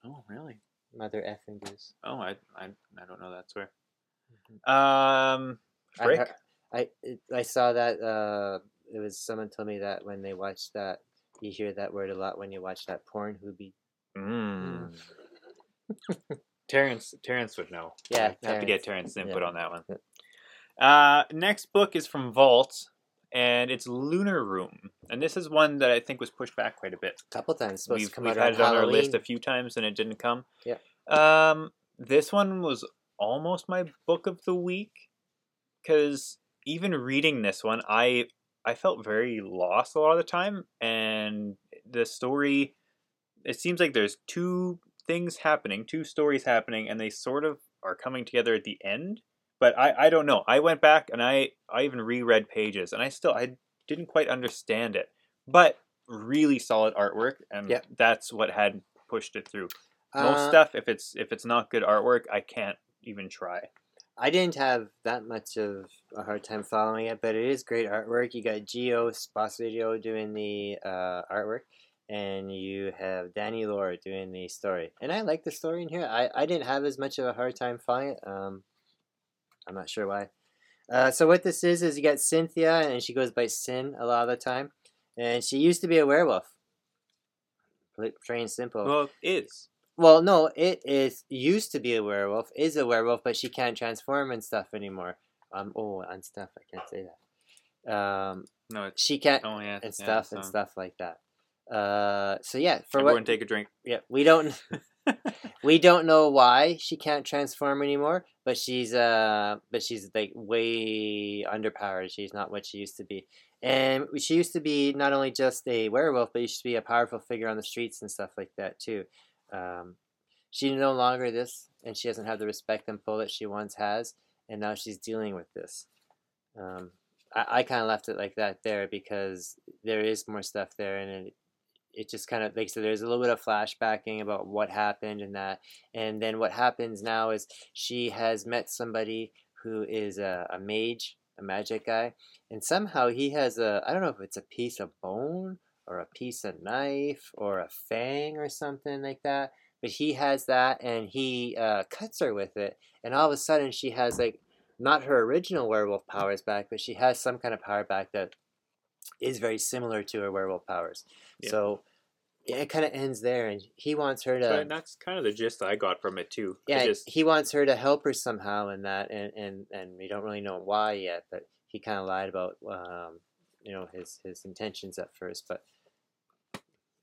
oh really? Mother F and Goose. Oh, I, I, I don't know that's where. Um, I Frick. heard- I I saw that. Uh, it was someone told me that when they watch that, you hear that word a lot when you watch that porn hoobie. Mm. <laughs> Terrence, Terrence would know. Yeah, I have to get Terrence. Terrence's input Yeah. on that one. Uh, next book is from Vault, and it's Lunar Room, and this is one that I think was pushed back quite a bit. A couple times we've, we've had it on our list a few times and it didn't come. Yeah. Um, this one was almost my book of the week because even reading this one, I I felt very lost a lot of the time, and the story. It seems like there's two things happening, two stories happening, and they sort of are coming together at the end. But I, I don't know. I went back and I, I even reread pages, and I still I didn't quite understand it. But really solid artwork, and Yeah. that's what had pushed it through. Most Uh, stuff, if it's if it's not good artwork, I can't even try. I didn't have that much of a hard time following it, but it is great artwork. You got Geo Spotsidio doing the uh, artwork, and you have Danny Lore doing the story. And I like the story in here. I, I didn't have as much of a hard time finding it. Um, I'm not sure why. Uh, so what this is is you got Cynthia, and she goes by Sin a lot of the time, and she used to be a werewolf. Plain and simple. Well, is. Well, no, it is used to be a werewolf, is a werewolf, but she can't transform and stuff anymore. Um, oh, and stuff. I can't say that. Um, No, she can't oh yeah, and yeah, stuff and stuff like that. Uh, so yeah, for Everyone what? take a drink. Yeah, we don't <laughs> we don't know why she can't transform anymore, but she's uh, but she's like way underpowered. She's not what she used to be, and she used to be not only just a werewolf, but she used to be a powerful figure on the streets and stuff like that too. Um, she's no longer this, and she doesn't have the respect and pull that she once has, and now she's dealing with this. Um, I, I kind of left it like that there because there is more stuff there, and it, it just kind of like so there's a little bit of flashbacking about what happened and that and then what happens now is she has met somebody who is a, a mage a magic guy and somehow he has a i don't know if it's a piece of bone or a piece of knife or a fang or something like that but he has that and he uh, cuts her with it and all of a sudden she has like not her original werewolf powers back but she has some kind of power back that is very similar to her werewolf powers Yeah. so it kind of ends there and he wants her to But that's kind of the gist I got from it too. Yeah just- he wants her to help her somehow in that and and and we don't really know why yet but he kind of lied about um you know his his intentions at first but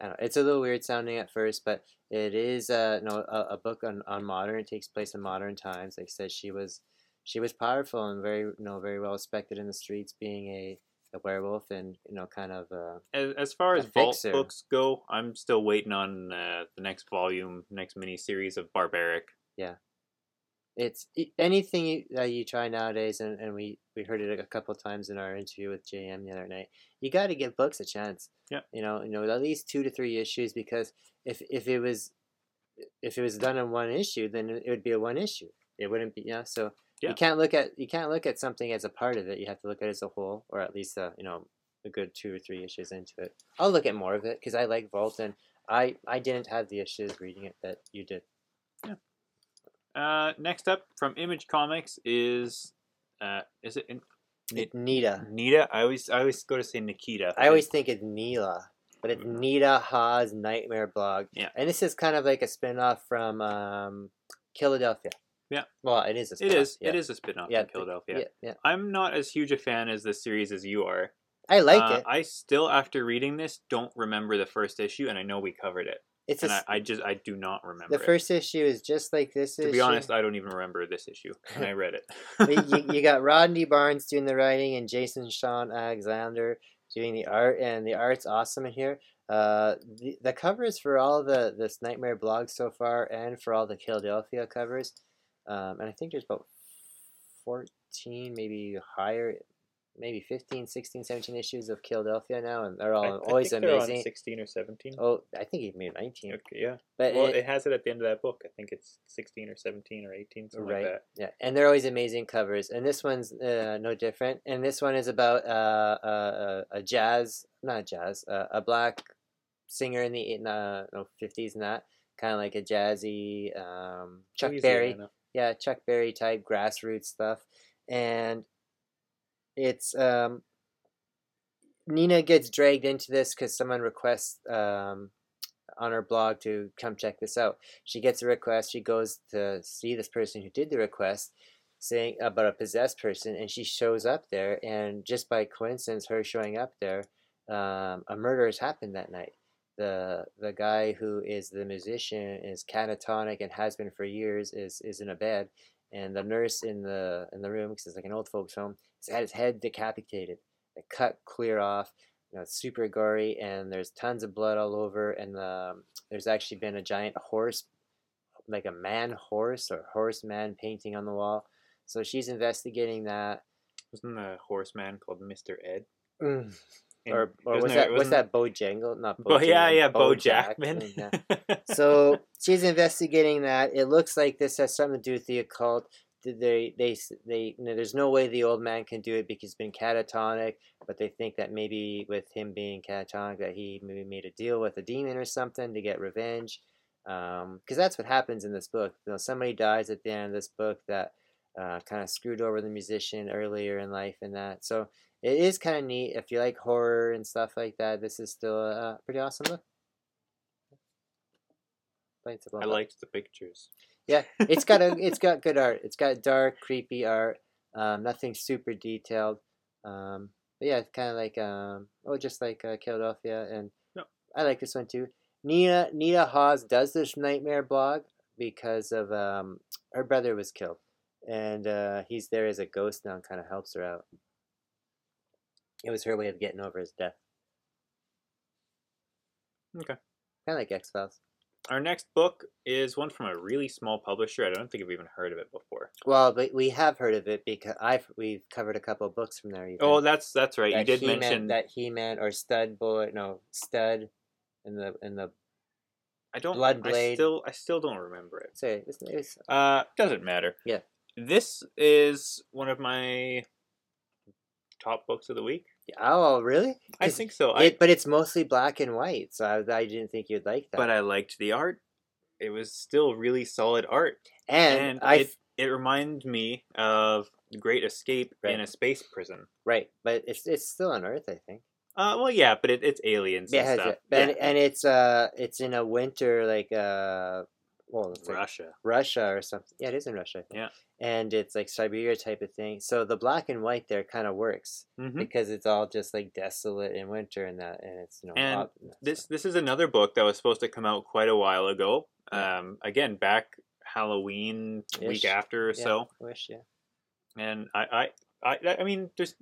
I don't know, it's a little weird sounding at first, but it is uh, no a, a book on, on modern. It takes place in modern times. Like I said, she was she was powerful and very you know very well respected in the streets, being a, a werewolf and you know kind of uh, as, as far as vault fixer. books go, I'm still waiting on uh, the next volume, next mini series of Barbaric. Yeah. It's anything that you try nowadays, and, and we, we heard it a couple times in our interview with JM the other night. You got to give books a chance. Yeah. You know, you know, at least two to three issues because if if it was if it was done in one issue, then it would be a one issue. It wouldn't be, you know. So Yeah. you can't look at you can't look at something as a part of it. You have to look at it as a whole, or at least a, you know a good two or three issues into it. I'll look at more of it because I like Vault, and I I didn't have the issues reading it that you did. Yeah. Uh, next up from Image Comics is uh, is it in, Ni- Nita. Nita? I always I always go to say Nikita. I always think it's Nila, but it's Nita Hawes' Nightmare Blog. Yeah. And this is kind of like a spin off from um, Killadelphia. Yeah. Well, it is a it spin-off. is Yeah. it is a spin-off Yeah, from Killadelphia. Yeah, yeah. I'm not as huge a fan as this series as you are. I like Uh, it. I still, after reading this, don't remember the first issue, and I know we covered it, It's a, and I, s- I just I do not remember. the it. first issue is just like this is to issue. be honest, I don't even remember this issue, and I read it. <laughs> You, you got <laughs> Rodney Barnes doing the writing and Jason Shawn Alexander doing the art, and the art's awesome in here. Uh, the, the covers for all the this Nightmare blog so far, and for all the Killadelphia covers, um, and I think there's about 14, maybe higher, maybe 15, 16, 17 issues of Killadelphia now, and they're all I- I always on amazing. sixteen or seventeen. Oh, I think he made 19. Okay, yeah. But Well, it- it has it at the end of that book. I think it's sixteen or seventeen or eighteen, something right like that. yeah and they're always amazing covers and this one's uh, no different and this one is about uh, uh, a jazz not jazz uh, a black singer in the uh, no, 50s and that kind of like a jazzy um, chuck berry Louisiana. Yeah chuck berry type grassroots stuff and it's um nina gets dragged into this because someone requests um on her blog to come check this out. She gets a request she goes to see this person who did the request saying about a possessed person and she shows up there and just by coincidence her showing up there um, a murder has happened that night the the guy who is the musician is catatonic and has been for years is is in a bed and the nurse in the in the room because it's like an old folks home has had his head decapitated like cut clear off you know, it's super gory and there's tons of blood all over and um, there's actually been a giant horse like a man horse or horseman painting on the wall so she's investigating that Wasn't the horseman called Mister Ed? Mm. Or, or was that was that Bojangle? Not Bo, yeah, yeah, Bo Bojack. Jackman. Yeah. <laughs> so she's investigating that. It looks like this has something to do with the occult. Did They, they, they, you know, there's no way the old man can do it because he's been catatonic, but they think that maybe with him being catatonic, that he maybe made a deal with a demon or something to get revenge. Because that's what happens in this book. You know, somebody dies at the end of this book that uh, kind of screwed over the musician earlier in life and that. So it is kind of neat. If you like horror and stuff like that, this is still a pretty awesome simple. I liked the pictures. Yeah, it's got a <laughs> it's got good art. It's got dark, creepy art. Um, nothing super detailed. Um, but yeah, it's kind of like um, oh, just like uh, Killadelphia, and. I like this one too. Nina Nita Hawes does this nightmare blog because of um, her brother was killed, and uh, he's there as a ghost now, and kind of helps her out. It was her way of getting over his death. Okay. Kind of like X Files. Our next book is one from a really small publisher. I don't think I've even heard of it before. Well, but we have heard of it because I've we've covered a couple of books from there. Even. Oh, that's that's right. You did He-Man, mention that He-Man or Stud Boy, no Stud, in the in the I don't. Blood I Blade. still, I still don't remember it. say it's, it's Uh, doesn't matter. Yeah. This is one of my top books of the week. oh really? I think so. I, It, but it's mostly black and white, so I, I didn't think you'd like that. but I liked the art. It was still really solid art, and, and I it it reminded me of Great Escape Right. in a space prison. right, but it's it's still on Earth, I think. Uh, well, yeah, but it, it's aliens Yeah, it and has stuff. it. and and it's uh it's in a winter like uh well it's like Russia. Russia or something. Yeah, it is in Russia. Yeah. and it's like Siberia type of thing. So the black and white there kind of works hmm because it's all just like desolate in winter and that, and it's you know And This this is another book that was supposed to come out quite a while ago. Um, again, back Halloween week after or yeah, so. Wish yeah. and I, I, I, I mean, just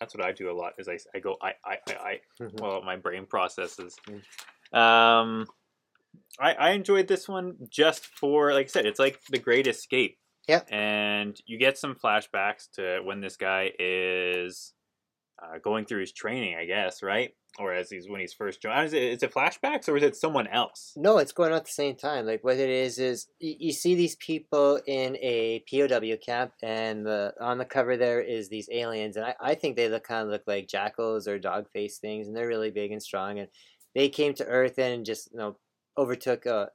that's what I do a lot. Is I, I go I, I, I, I Mhm. well, my brain processes. Mm. Um, I, I enjoyed this one just for, like I said, it's like the Great Escape. Yeah. And you get some flashbacks to when this guy is uh, going through his training, I guess, right? Or as he's when he's first joined. Is it, is it flashbacks or is it someone else? No, it's going on at the same time. Like what it is is you, you see these people in a POW camp, and the on the cover there is these aliens, and I, I think they look kind of look like jackals or dog face things, and they're really big and strong, and they came to Earth and just you know overtook uh,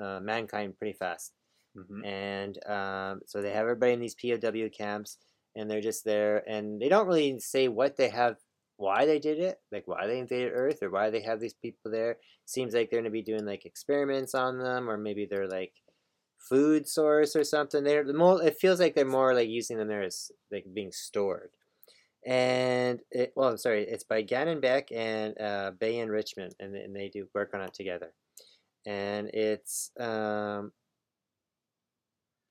uh, mankind pretty fast, hmm and um, so they have everybody in these POW camps, and they're just there, and they don't really say what they have. Why they did it, like why they invaded Earth, or why they have these people there, seems like they're gonna be doing like experiments on them, or maybe they're like food source or something. They're the more. It feels like they're more like using them there as like being stored. And it, well, I'm sorry, it's by Gannon Beck and uh, Bay and Richmond, and, and they do work on it together. And it's um,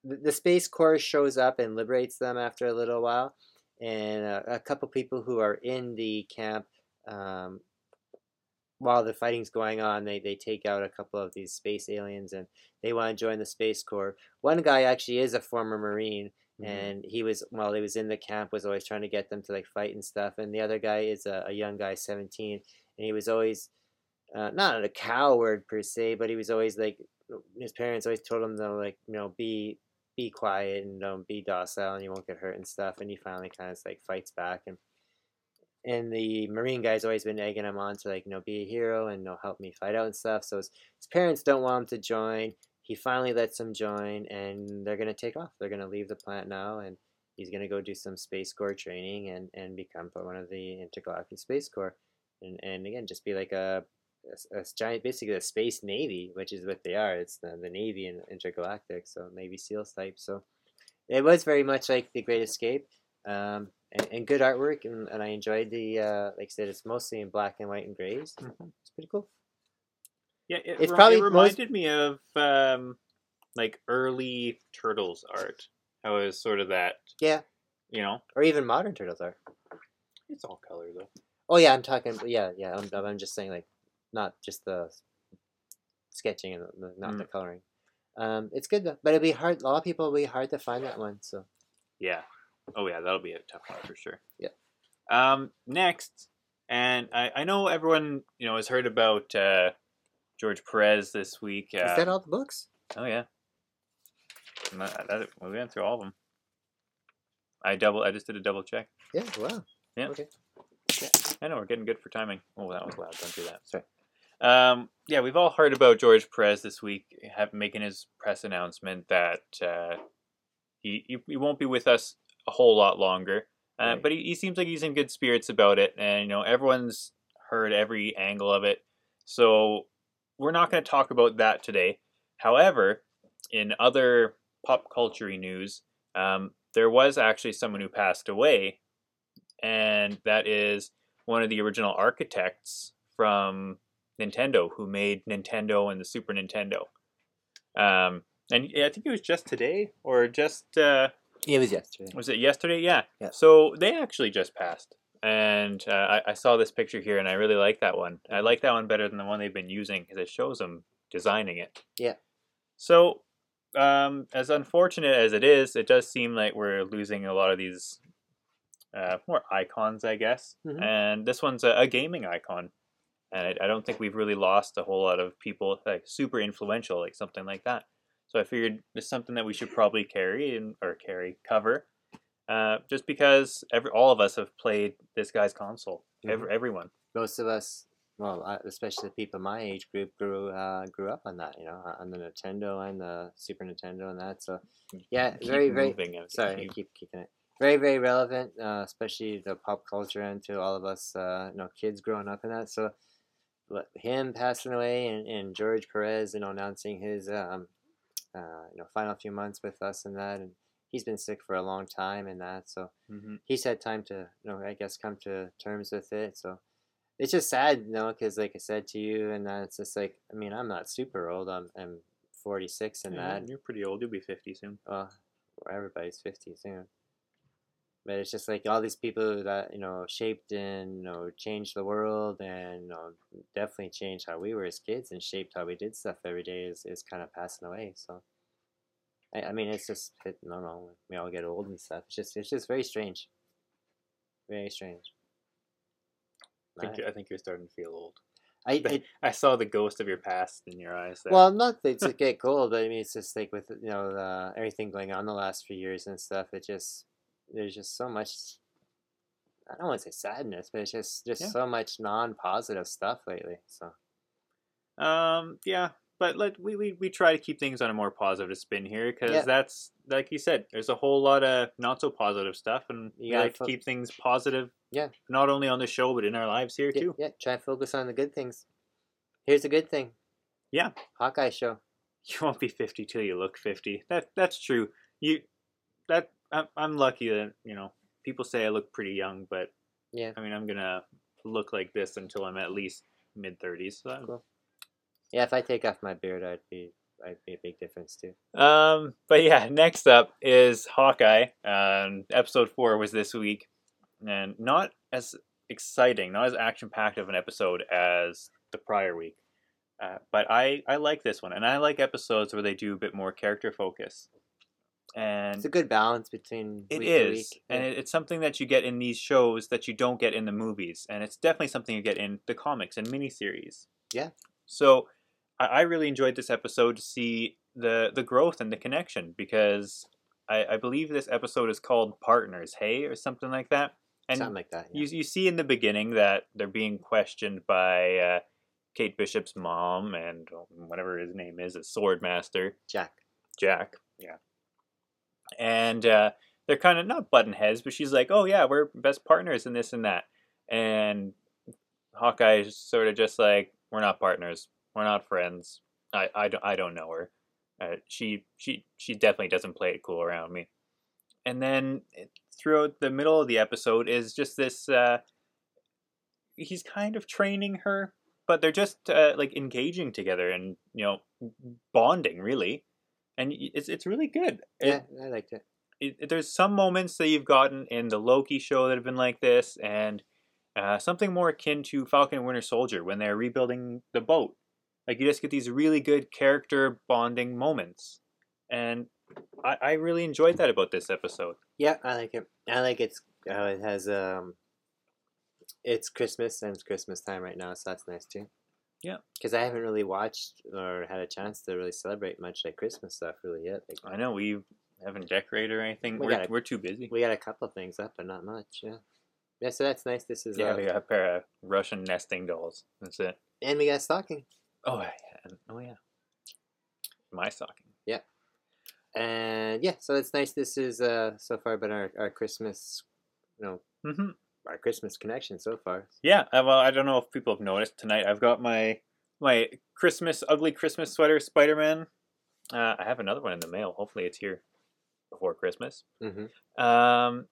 the, the Space Corps shows up and liberates them after a little while, and uh, a couple people who are in the camp um, while the fighting's going on, they, they take out a couple of these space aliens and they want to join the Space Corps. One guy actually is a former Marine, Mm-hmm. and he was while he was in the camp was always trying to get them to like fight and stuff. And the other guy is a, a young guy, seventeen, and he was always uh, not a coward per se, but he was always like his parents always told him to like you know be be quiet and don't be docile and you won't get hurt and stuff. And he finally kind of like fights back and and the Marine guy's always been egging him on to like you know be a hero and you know help me fight out and stuff. So his, his parents don't want him to join. He finally lets him join, and they're gonna take off. They're gonna leave the plant now, and he's gonna go do some Space Corps training and and become one of the intergalactic Space Corps, and and again just be like a a, a giant, basically a space navy, which is what they are. It's the, the navy and intergalactic, so Navy SEALs type. So it was very much like the Great Escape, um, and, and good artwork, and, and I enjoyed the uh, like I said, it's mostly in black and white and grays. Mhm. It's pretty cool. Yeah, it, It's re- probably it most- reminded me of um, like early Turtles art. How it was sort of that, Yeah, you know, or even modern turtles art. it's all color though. Oh yeah, I'm talking. Yeah, yeah. I'm, I'm just saying like, not just the sketching and the, not the coloring. Um, it's good though, but it'll be hard. A lot of people will be hard to find that one. So Yeah. Oh yeah, that'll be a tough one for sure. Yeah. Um, next, and I, I know everyone you know has heard about uh, George Perez this week. Uh, is that all the books? Oh yeah. And that- we went through all of them. I double. I just did a double check. Yeah. Wow. Yeah. Okay. I know we're getting good for timing. Oh, that was loud. Don't do that. Sorry. Um, yeah, we've all heard about George Perez this week, have, making his press announcement that uh, he, he he won't be with us a whole lot longer. Uh, Right. But he, he seems like he's in good spirits about it, and you know everyone's heard every angle of it. So we're not going to talk about that today. However, in other pop culture news, um, there was actually someone who passed away, and that is one of the original architects from Nintendo who made Nintendo and the Super Nintendo. Um, and I think it was just today or just uh, It was yesterday. was it yesterday? Yeah. Yeah. So they actually just passed, and uh, I, I saw this picture here, and I really like that one. I like that one better than the one they've been using because it shows them designing it. Yeah. So, um, as unfortunate as it is, it does seem like we're losing a lot of these uh, more icons, I guess. Mhm. And this one's a, a gaming icon. And I, I don't think we've really lost a whole lot of people like super influential, like something like that. So I figured it's something that we should probably carry and or carry cover, uh, just because every all of us have played this guy's console. Every, everyone. Most of us, well, especially the people my age group, grew uh, grew up on that. You know, on the Nintendo and the Super Nintendo and that. So Yeah, Keep very, very- moving, sorry, keep kicking it. Very, very relevant, uh, especially the pop culture and to all of us, uh, you know, kids growing up in that. So, him passing away and, and George Perez, you know, announcing his, um, uh, you know, final few months with us and that, and he's been sick for a long time and that. So Mhm. he's had time to, you know, I guess come to terms with it. So it's just sad, you know, because like I said to you, and that it's just like, I mean, I'm not super old. I'm, I'm 46 and Yeah, that. You're pretty old. You'll be fifty soon. well, well, everybody's 50 soon. But it's just like all these people that, you know, shaped and, you know, changed the world and, you know, definitely changed how we were as kids and shaped how we did stuff every day is, is kind of passing away. So, I, I mean, it's just, it, no, no, we all get old and stuff. It's just, it's just very strange. Very strange. I think, I think you're starting to feel old. I, <laughs> I, I saw the ghost of your past in your eyes. There. Well, not that to <laughs> get cold, but I mean, it's just like with you know uh, everything going on the last few years and stuff. It just there's just so much. I don't want to say sadness, but it's just just Yeah. so much non-positive stuff lately. So Um, yeah, but let we, we we try to keep things on a more positive spin here because Yeah. that's like you said, there's a whole lot of not so positive stuff, and You like fo- keep things positive. Yeah. not only on the show but in our lives here yeah, too. yeah, try to focus on the good things. Here's a good thing. Yeah. Hawkeye show. You won't be fifty till you look fifty. That that's true. You that I'm I'm lucky that you know people say I look pretty young, but Yeah. I mean I'm gonna look like this until I'm at least mid thirties. So Cool. Yeah, if I take off my beard, I'd be I'd be a big difference too. Um, but yeah, next up is Hawkeye. Um, episode four was this week, and not as exciting, not as action packed of an episode as the prior week. Uh, but I I like this one, and I like episodes where they do a bit more character focus. And It's a good balance between it week. and Yeah. it, it's something that you get in these shows that you don't get in the movies, and it's definitely something you get in the comics and miniseries. Yeah. So, I, I really enjoyed this episode to see the the growth and the connection because I, I believe this episode is called Partners, Hey, or something like that. And something like that. Yeah. you you see in the beginning that they're being questioned by uh, Kate Bishop's mom and whatever his name is, a sword master. Jack. Jack. Yeah. And uh, they're kind of not button heads, but she's like, "Oh yeah, we're best partners in this and that." And Hawkeye is sort of just like, "We're not partners. We're not friends. I I don't I don't know her. Uh, she she she definitely doesn't play it cool around me." And then throughout the middle of the episode is just this. Uh, he's kind of training her, but they're just uh, like engaging together and you know bonding really and it's it's really good. Yeah, I liked it. it, there's some moments that you've gotten in the Loki show that have been like this, and uh, something more akin to Falcon and Winter Soldier when they're rebuilding the boat. Like you just get these really good character bonding moments, and I, I really enjoyed that about this episode. Yeah, I like it. I like it's how it has um it's Christmas and it's Christmas time right now, so that's nice too. Yeah. Because I haven't really watched or had a chance to really celebrate much like Christmas stuff really yet. Like I know we haven't decorated or anything. We are we're too busy. we got a couple of things up, but not much. Yeah. Yeah, so that's nice. This is yeah, uh, we got a pair of Russian nesting dolls. That's it. and we got stocking. Oh yeah. Oh yeah. My stocking. Yeah. And yeah, so it's nice. This is uh so far been our, our Christmas, you know, hmm our Christmas connection so far. Yeah, uh, well, I don't know if people have noticed tonight. I've got my my Christmas ugly Christmas sweater, Spider Man. Uh, I have another one in the mail. Hopefully, it's here before Christmas. Mm-hmm. Um,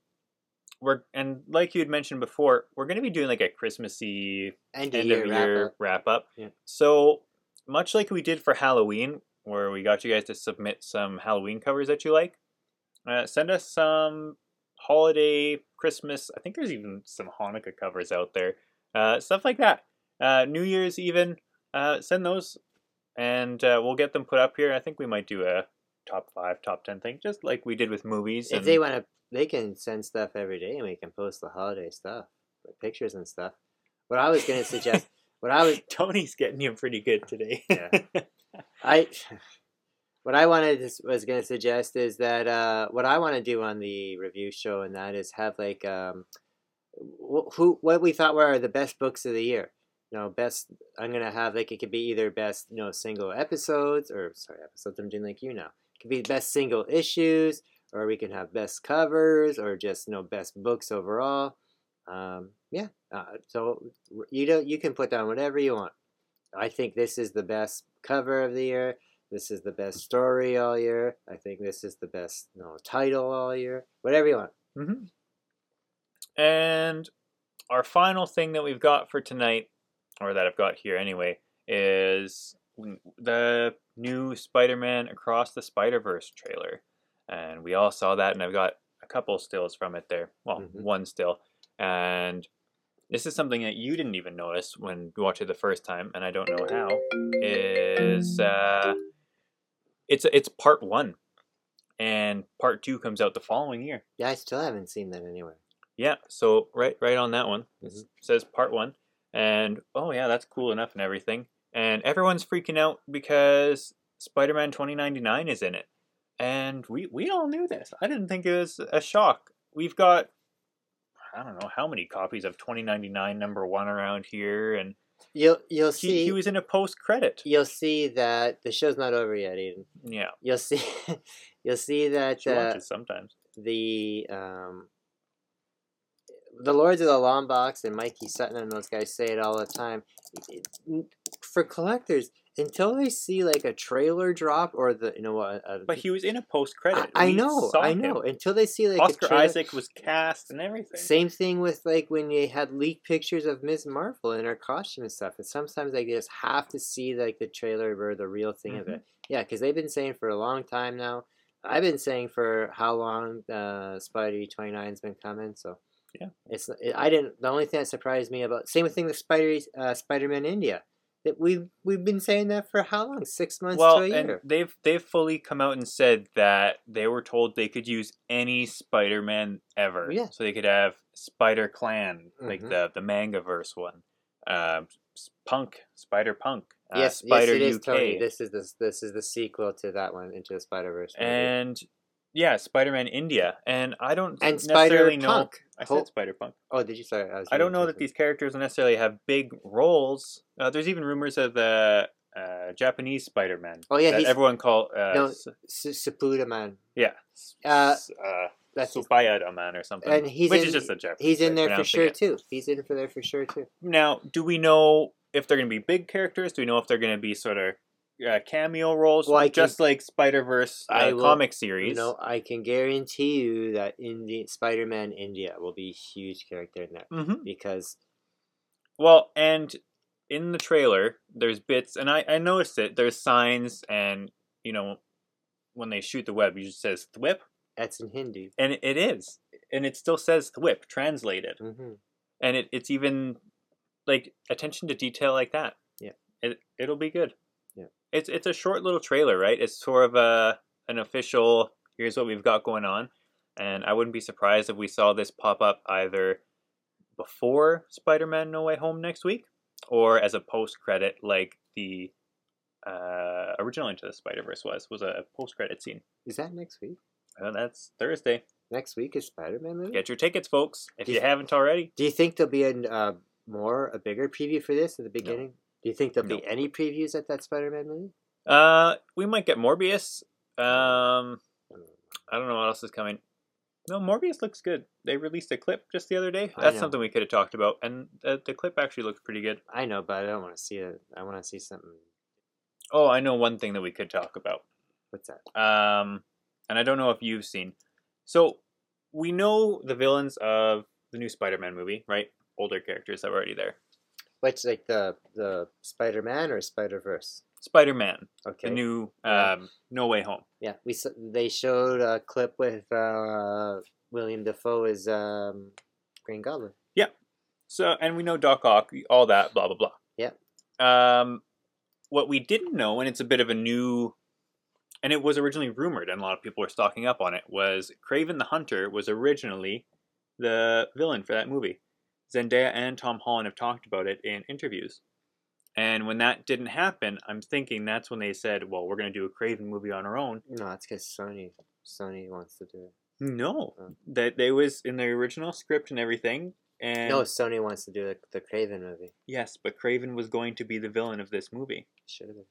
we're and like you had mentioned before, we're going to be doing like a Christmassy End, end of year wrap up. wrap up. Yeah. So much like we did for Halloween, where we got you guys to submit some Halloween covers that you like, uh, send us some holiday, Christmas. I think there's even some Hanukkah covers out there, uh, stuff like that. Uh, New Year's even. Uh, send those, and uh, we'll get them put up here. I think we might do a top five, top ten thing, just like we did with movies. If and- they want to, they can send stuff every day, and we can post the holiday stuff, like pictures and stuff. What I was gonna suggest, <laughs> what I was Tony's getting you pretty good today. Yeah. <laughs> I what I wanted to, was going to suggest is that uh, what I want to do on the review show and that is have like um, wh- who what we thought were the best books of the year. You know, best. I'm gonna have like it could be either best you know single episodes or sorry episodes. I'm doing like you know. It could be best single issues, or we can have best covers, or just you know best books overall. Um, yeah. Uh, so you don't you can put down whatever you want. I think this is the best cover of the year. This is the best story all year. I think this is the best you know, title all year. Whatever you want. hmm And our final thing that we've got for tonight, or that I've got here anyway, is the new Spider-Man Across the Spider-Verse trailer. And we all saw that, and I've got a couple stills from it there. Well, Mhm. one still. And this is something that you didn't even notice when you watched it the first time, and I don't know how. Is uh, it's it's part one, and part two comes out the following year. Yeah, I still haven't seen that anywhere. Yeah, so right right on that one. This says part one. And oh yeah, that's cool enough and everything. And everyone's freaking out because Spider-Man 2099 is in it. And we we all knew this. I didn't think it was a shock. We've got I don't know how many copies of 2099 number 1 around here and You'll you'll he, see he was in a post credit. you'll see that the show's not over yet, Eden. Yeah. You'll see <laughs> you'll see that uh, sometimes. the um, the Lords of the Long Box and Mikey Sutton and those guys say it all the time. For collectors, until they see like a trailer drop or the you know what, a, But he was in a post credit. I, I know, I know. Until they see like Oscar trailer, Isaac was cast and everything. Same thing with like when they had leaked pictures of Ms. Marvel in her costume and stuff. And sometimes they just have to see like the trailer or the real thing of Mhm. it. Yeah, because they've been saying for a long time now. I've been saying for how long uh, Spidey twenty nine's been coming. So Yeah. it's it, I didn't. The only thing that surprised me about same thing with Spider uh, Spider Man India. That we've we've been saying that for how long? Six months well, to a and they've they've fully come out and said that they were told they could use any Spider-Man ever. Yeah. So they could have Spider Clan, like Mhm. the the manga verse one, um, Punk, Spider Punk, uh, yes, Spider yes, it is, UK, Tony. This is the this is the sequel to that one, Into the Spider Verse. and yeah, Spider-Man India. And I don't and necessarily Spider know. Punk. I said Spider Punk. Oh, did you? Sorry, I, was I don't know that these characters necessarily have big roles. Uh, there's even rumors of the uh, Japanese Spider-Man. Oh, yeah, that everyone call uh, No, Sapuda man. yeah, Uh, uh, That's Subayada man or something. and he's which in, is just a Japanese He's in there for sure it. too. He's in for there for sure too. Now, do we know if they're going to be big characters? Do we know if they're going to be sort of uh, cameo roles, Well, just like Spider Verse uh, comic series? You know, I can guarantee you that Indi- Spider-Man India will be a huge character in that hmm because Well, and in the trailer, there's bits, and I, I noticed it. There's signs, and you know, when they shoot the web, it just says "thwip," that's in Hindi. and it is, and it still says "thwip" translated, hmm and it, it's even like attention to detail like that. Yeah. it it'll be good. It's it's a short little trailer, right? It's sort of a an official. Here's what we've got going on, and I wouldn't be surprised if we saw this pop up either before Spider-Man No Way Home next week, or as a post credit like the uh, original Into the Spider Verse was was a post credit scene. Is that next week? And that's Thursday. Next week is Spider-Man movie. Get your tickets, folks, if Do you you- haven't already. Do you think there'll be a uh, more a bigger preview for this at the beginning? Do you think there'll be any previews at that Spider-Man movie? Uh, we might get Morbius. Um, I don't know. I don't know what else is coming. No, Morbius looks good. They released a clip just the other day. That's something we could have talked about, and uh, the clip actually looks pretty good. I know, but I don't want to see it. I want to see something. Oh, I know one thing that we could talk about. What's that? Um, and I don't know if you've seen. So we know the villains of the new Spider-Man movie, right? Older characters that were already there. What's like the the Spider-Man or Spider-Verse? Spider-Man, Okay. the new Yeah. um, No Way Home. Yeah, we they showed a clip with uh, William Dafoe as um, Green Goblin. Yeah. So, and we know Doc Ock, all that, blah blah blah. Yeah. Um, what we didn't know, and it's a bit of a new, and it was originally rumored, and a lot of people were stocking up on it, was Kraven the Hunter was originally the villain for that movie. Zendaya and Tom Holland have talked about it in interviews, And when that didn't happen, I'm thinking that's when they said, "Well, we're going to do a Kraven movie on our own." No, that's because Sony Sony wants to do it. No, Oh. that they was in the original script and everything. And no, Sony wants to do the, the Kraven movie. yes, but Kraven was going to be the villain of this movie, Should have been.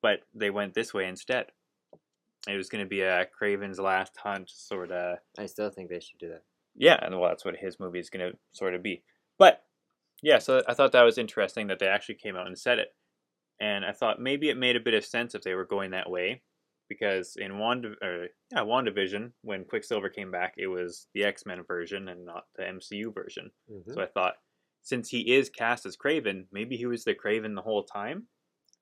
but they went this way instead. It was going to be a Kraven's Last Hunt sort of. I still think they should do that. Yeah, and well, that's what his movie is going to sort of be. But yeah, so I thought that was interesting that they actually came out and said it, and I thought maybe it made a bit of sense if they were going that way, because in Wanda, or yeah, WandaVision, when Quicksilver came back, it was the X Men version and not the MCU version. Mhm. So I thought, since he is cast as Kraven, maybe he was the Kraven the whole time,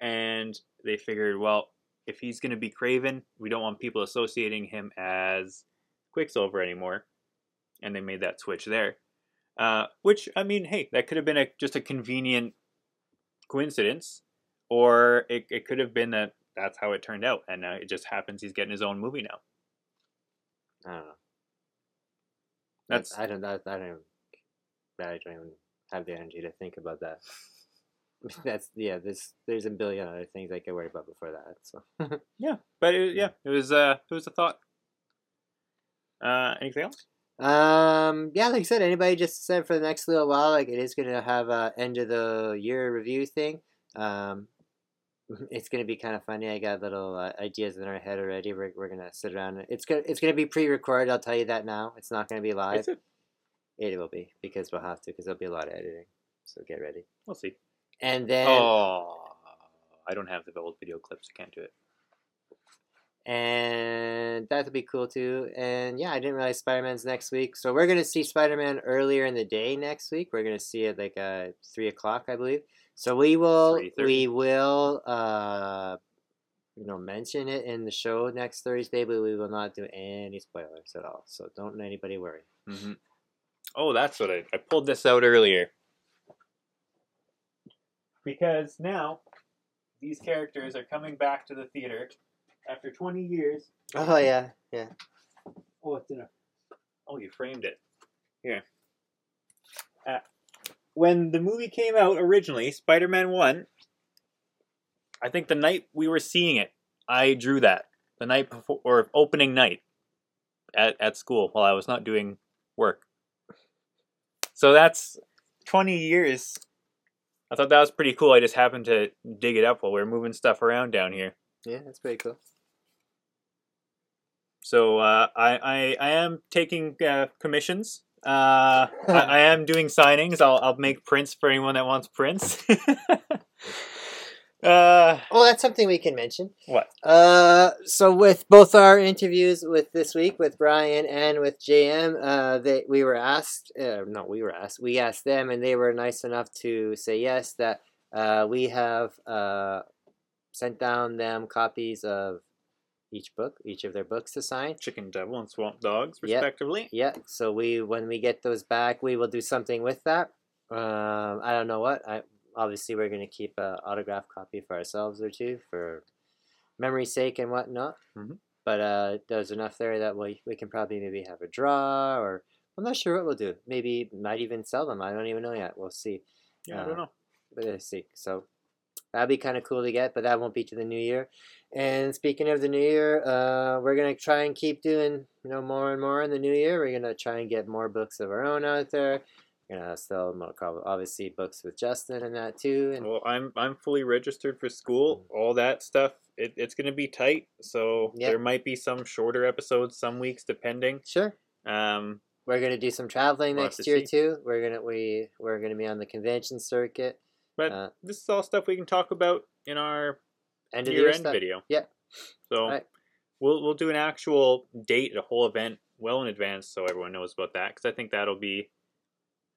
and they figured, well, if he's going to be Kraven, we don't want people associating him as Quicksilver anymore, and they made that switch there. Uh, which I mean, hey, that could have been a, just a convenient coincidence, or it, it could have been that that's how it turned out, and uh, it just happens he's getting his own movie now. I don't know. That's I don't. That, I don't. Even, I don't even have the energy to think about that. <laughs> <laughs> That's yeah. There's there's a billion other things I could worry about before that. So <laughs> yeah, but it, yeah, it was uh, it was a thought. Uh, anything else? Um, yeah, like I said, anybody just said for the next little while, like it is gonna have a end of the year review thing. Um, <laughs> it's gonna be kind of funny. I got little uh, ideas in our head already. We're, we're gonna sit around. It's gonna it's gonna be pre-recorded. I'll tell you that now. It's not gonna be live. It? It will be because we'll have to because there'll be a lot of editing. So get ready. We'll see. And then Oh, I don't have the old video clips. I can't do it. And that'll be cool too. And yeah, I didn't realize Spider Man's next week, so we're gonna see Spider Man earlier in the day next week. We're gonna see it like uh three o'clock, I believe. So we will we will uh you know mention it in the show next Thursday, but we will not do any spoilers at all. So don't anybody worry. hmm Oh, that's what I, I pulled this out earlier. Because now these characters are coming back to the theater after 20 years. Oh yeah, yeah. Oh, it's in a. Oh, you framed it. Here. Uh, when the movie came out originally, Spider Man 1, I think the night we were seeing it, I drew that. The night before, or opening night at, at school while I was not doing work. So that's 20 years. I thought that was pretty cool. I just happened to dig it up while we were moving stuff around down here. Yeah, that's pretty cool. So uh, I, I I am taking uh, commissions. Uh, I, <laughs> I am doing signings. I'll I'll make prints for anyone that wants prints. <laughs> uh, Well, that's something we can mention. what? Uh, so with both our interviews with this week with Brian and with JM, uh, they we were asked, uh, no, we were asked, we asked them, and they were nice enough to say yes that uh, we have uh, sent down them copies of each book, each of their books to sign. Chicken Devil and Swamp Dogs, respectively. Yeah, so we when we get those back, we will do something with that. Um, I don't know what. I obviously we're gonna keep a autograph copy for ourselves or two for memory's sake and whatnot. Mhm. But uh, there's enough there that we we can probably maybe have a draw or I'm not sure what we'll do. Maybe might even sell them. I don't even know yet. We'll see. Yeah, I Uh, don't know. But let's see. So that'd be kind of cool to get, but that won't be to the new year. And speaking of the new year, uh, we're gonna try and keep doing you know more and more in the new year. We're gonna try and get more books of our own out there. We're gonna sell more, obviously books with Justin and that too. And Well, I'm I'm fully registered for school. All that stuff. It, it's gonna be tight. So Yep. there might be some shorter episodes, some weeks, depending. sure, Um, we're gonna do some traveling next year see. too. We're gonna we we're gonna be on the convention circuit. But Uh, this is all stuff we can talk about in our end year year end stuff. video. Yeah. So Right. we'll we'll do an actual date, a whole event, well in advance, so everyone knows about that. Because I think that'll be,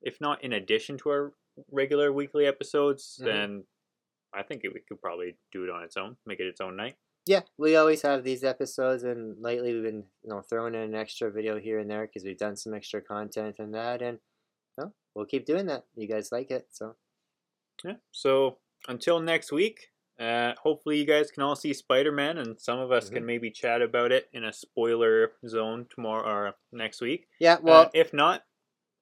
if not in addition to our regular weekly episodes, Mhm. then I think it, we could probably do it on its own, make it its own night. Yeah, we always have these episodes, and lately we've been you know throwing in an extra video here and there because we've done some extra content and that, and well, we'll keep doing that. You guys like it, so Yeah. So until next week, uh, hopefully you guys can all see Spider Man, and some of us Mhm. can maybe chat about it in a spoiler zone tomorrow or next week. yeah. Well, Well, if not,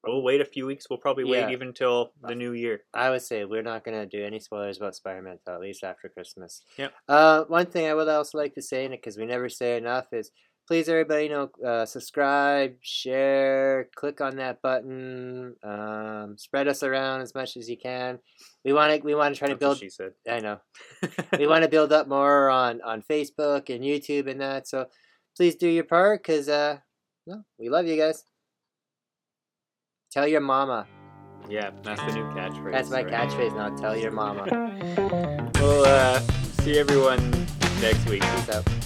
we'll wait a few weeks. We'll probably Yeah. wait even till the new year. I would say we're not gonna do any spoilers about Spider-Man till at least after Christmas. Yep. Uh, one thing I would also like to say, because we never say enough, is please everybody know uh, subscribe, share, click on that button, um, spread us around as much as you can. We want to we want to try to That's build. she said. I know <laughs> we want to build up more on on Facebook and YouTube and that. So please do your part, cause uh, no, we love you guys. Tell your mama. Yeah, that's the new catchphrase. That's my right? catchphrase now. Tell your mama. <laughs> We'll uh, see everyone next week. Peace out.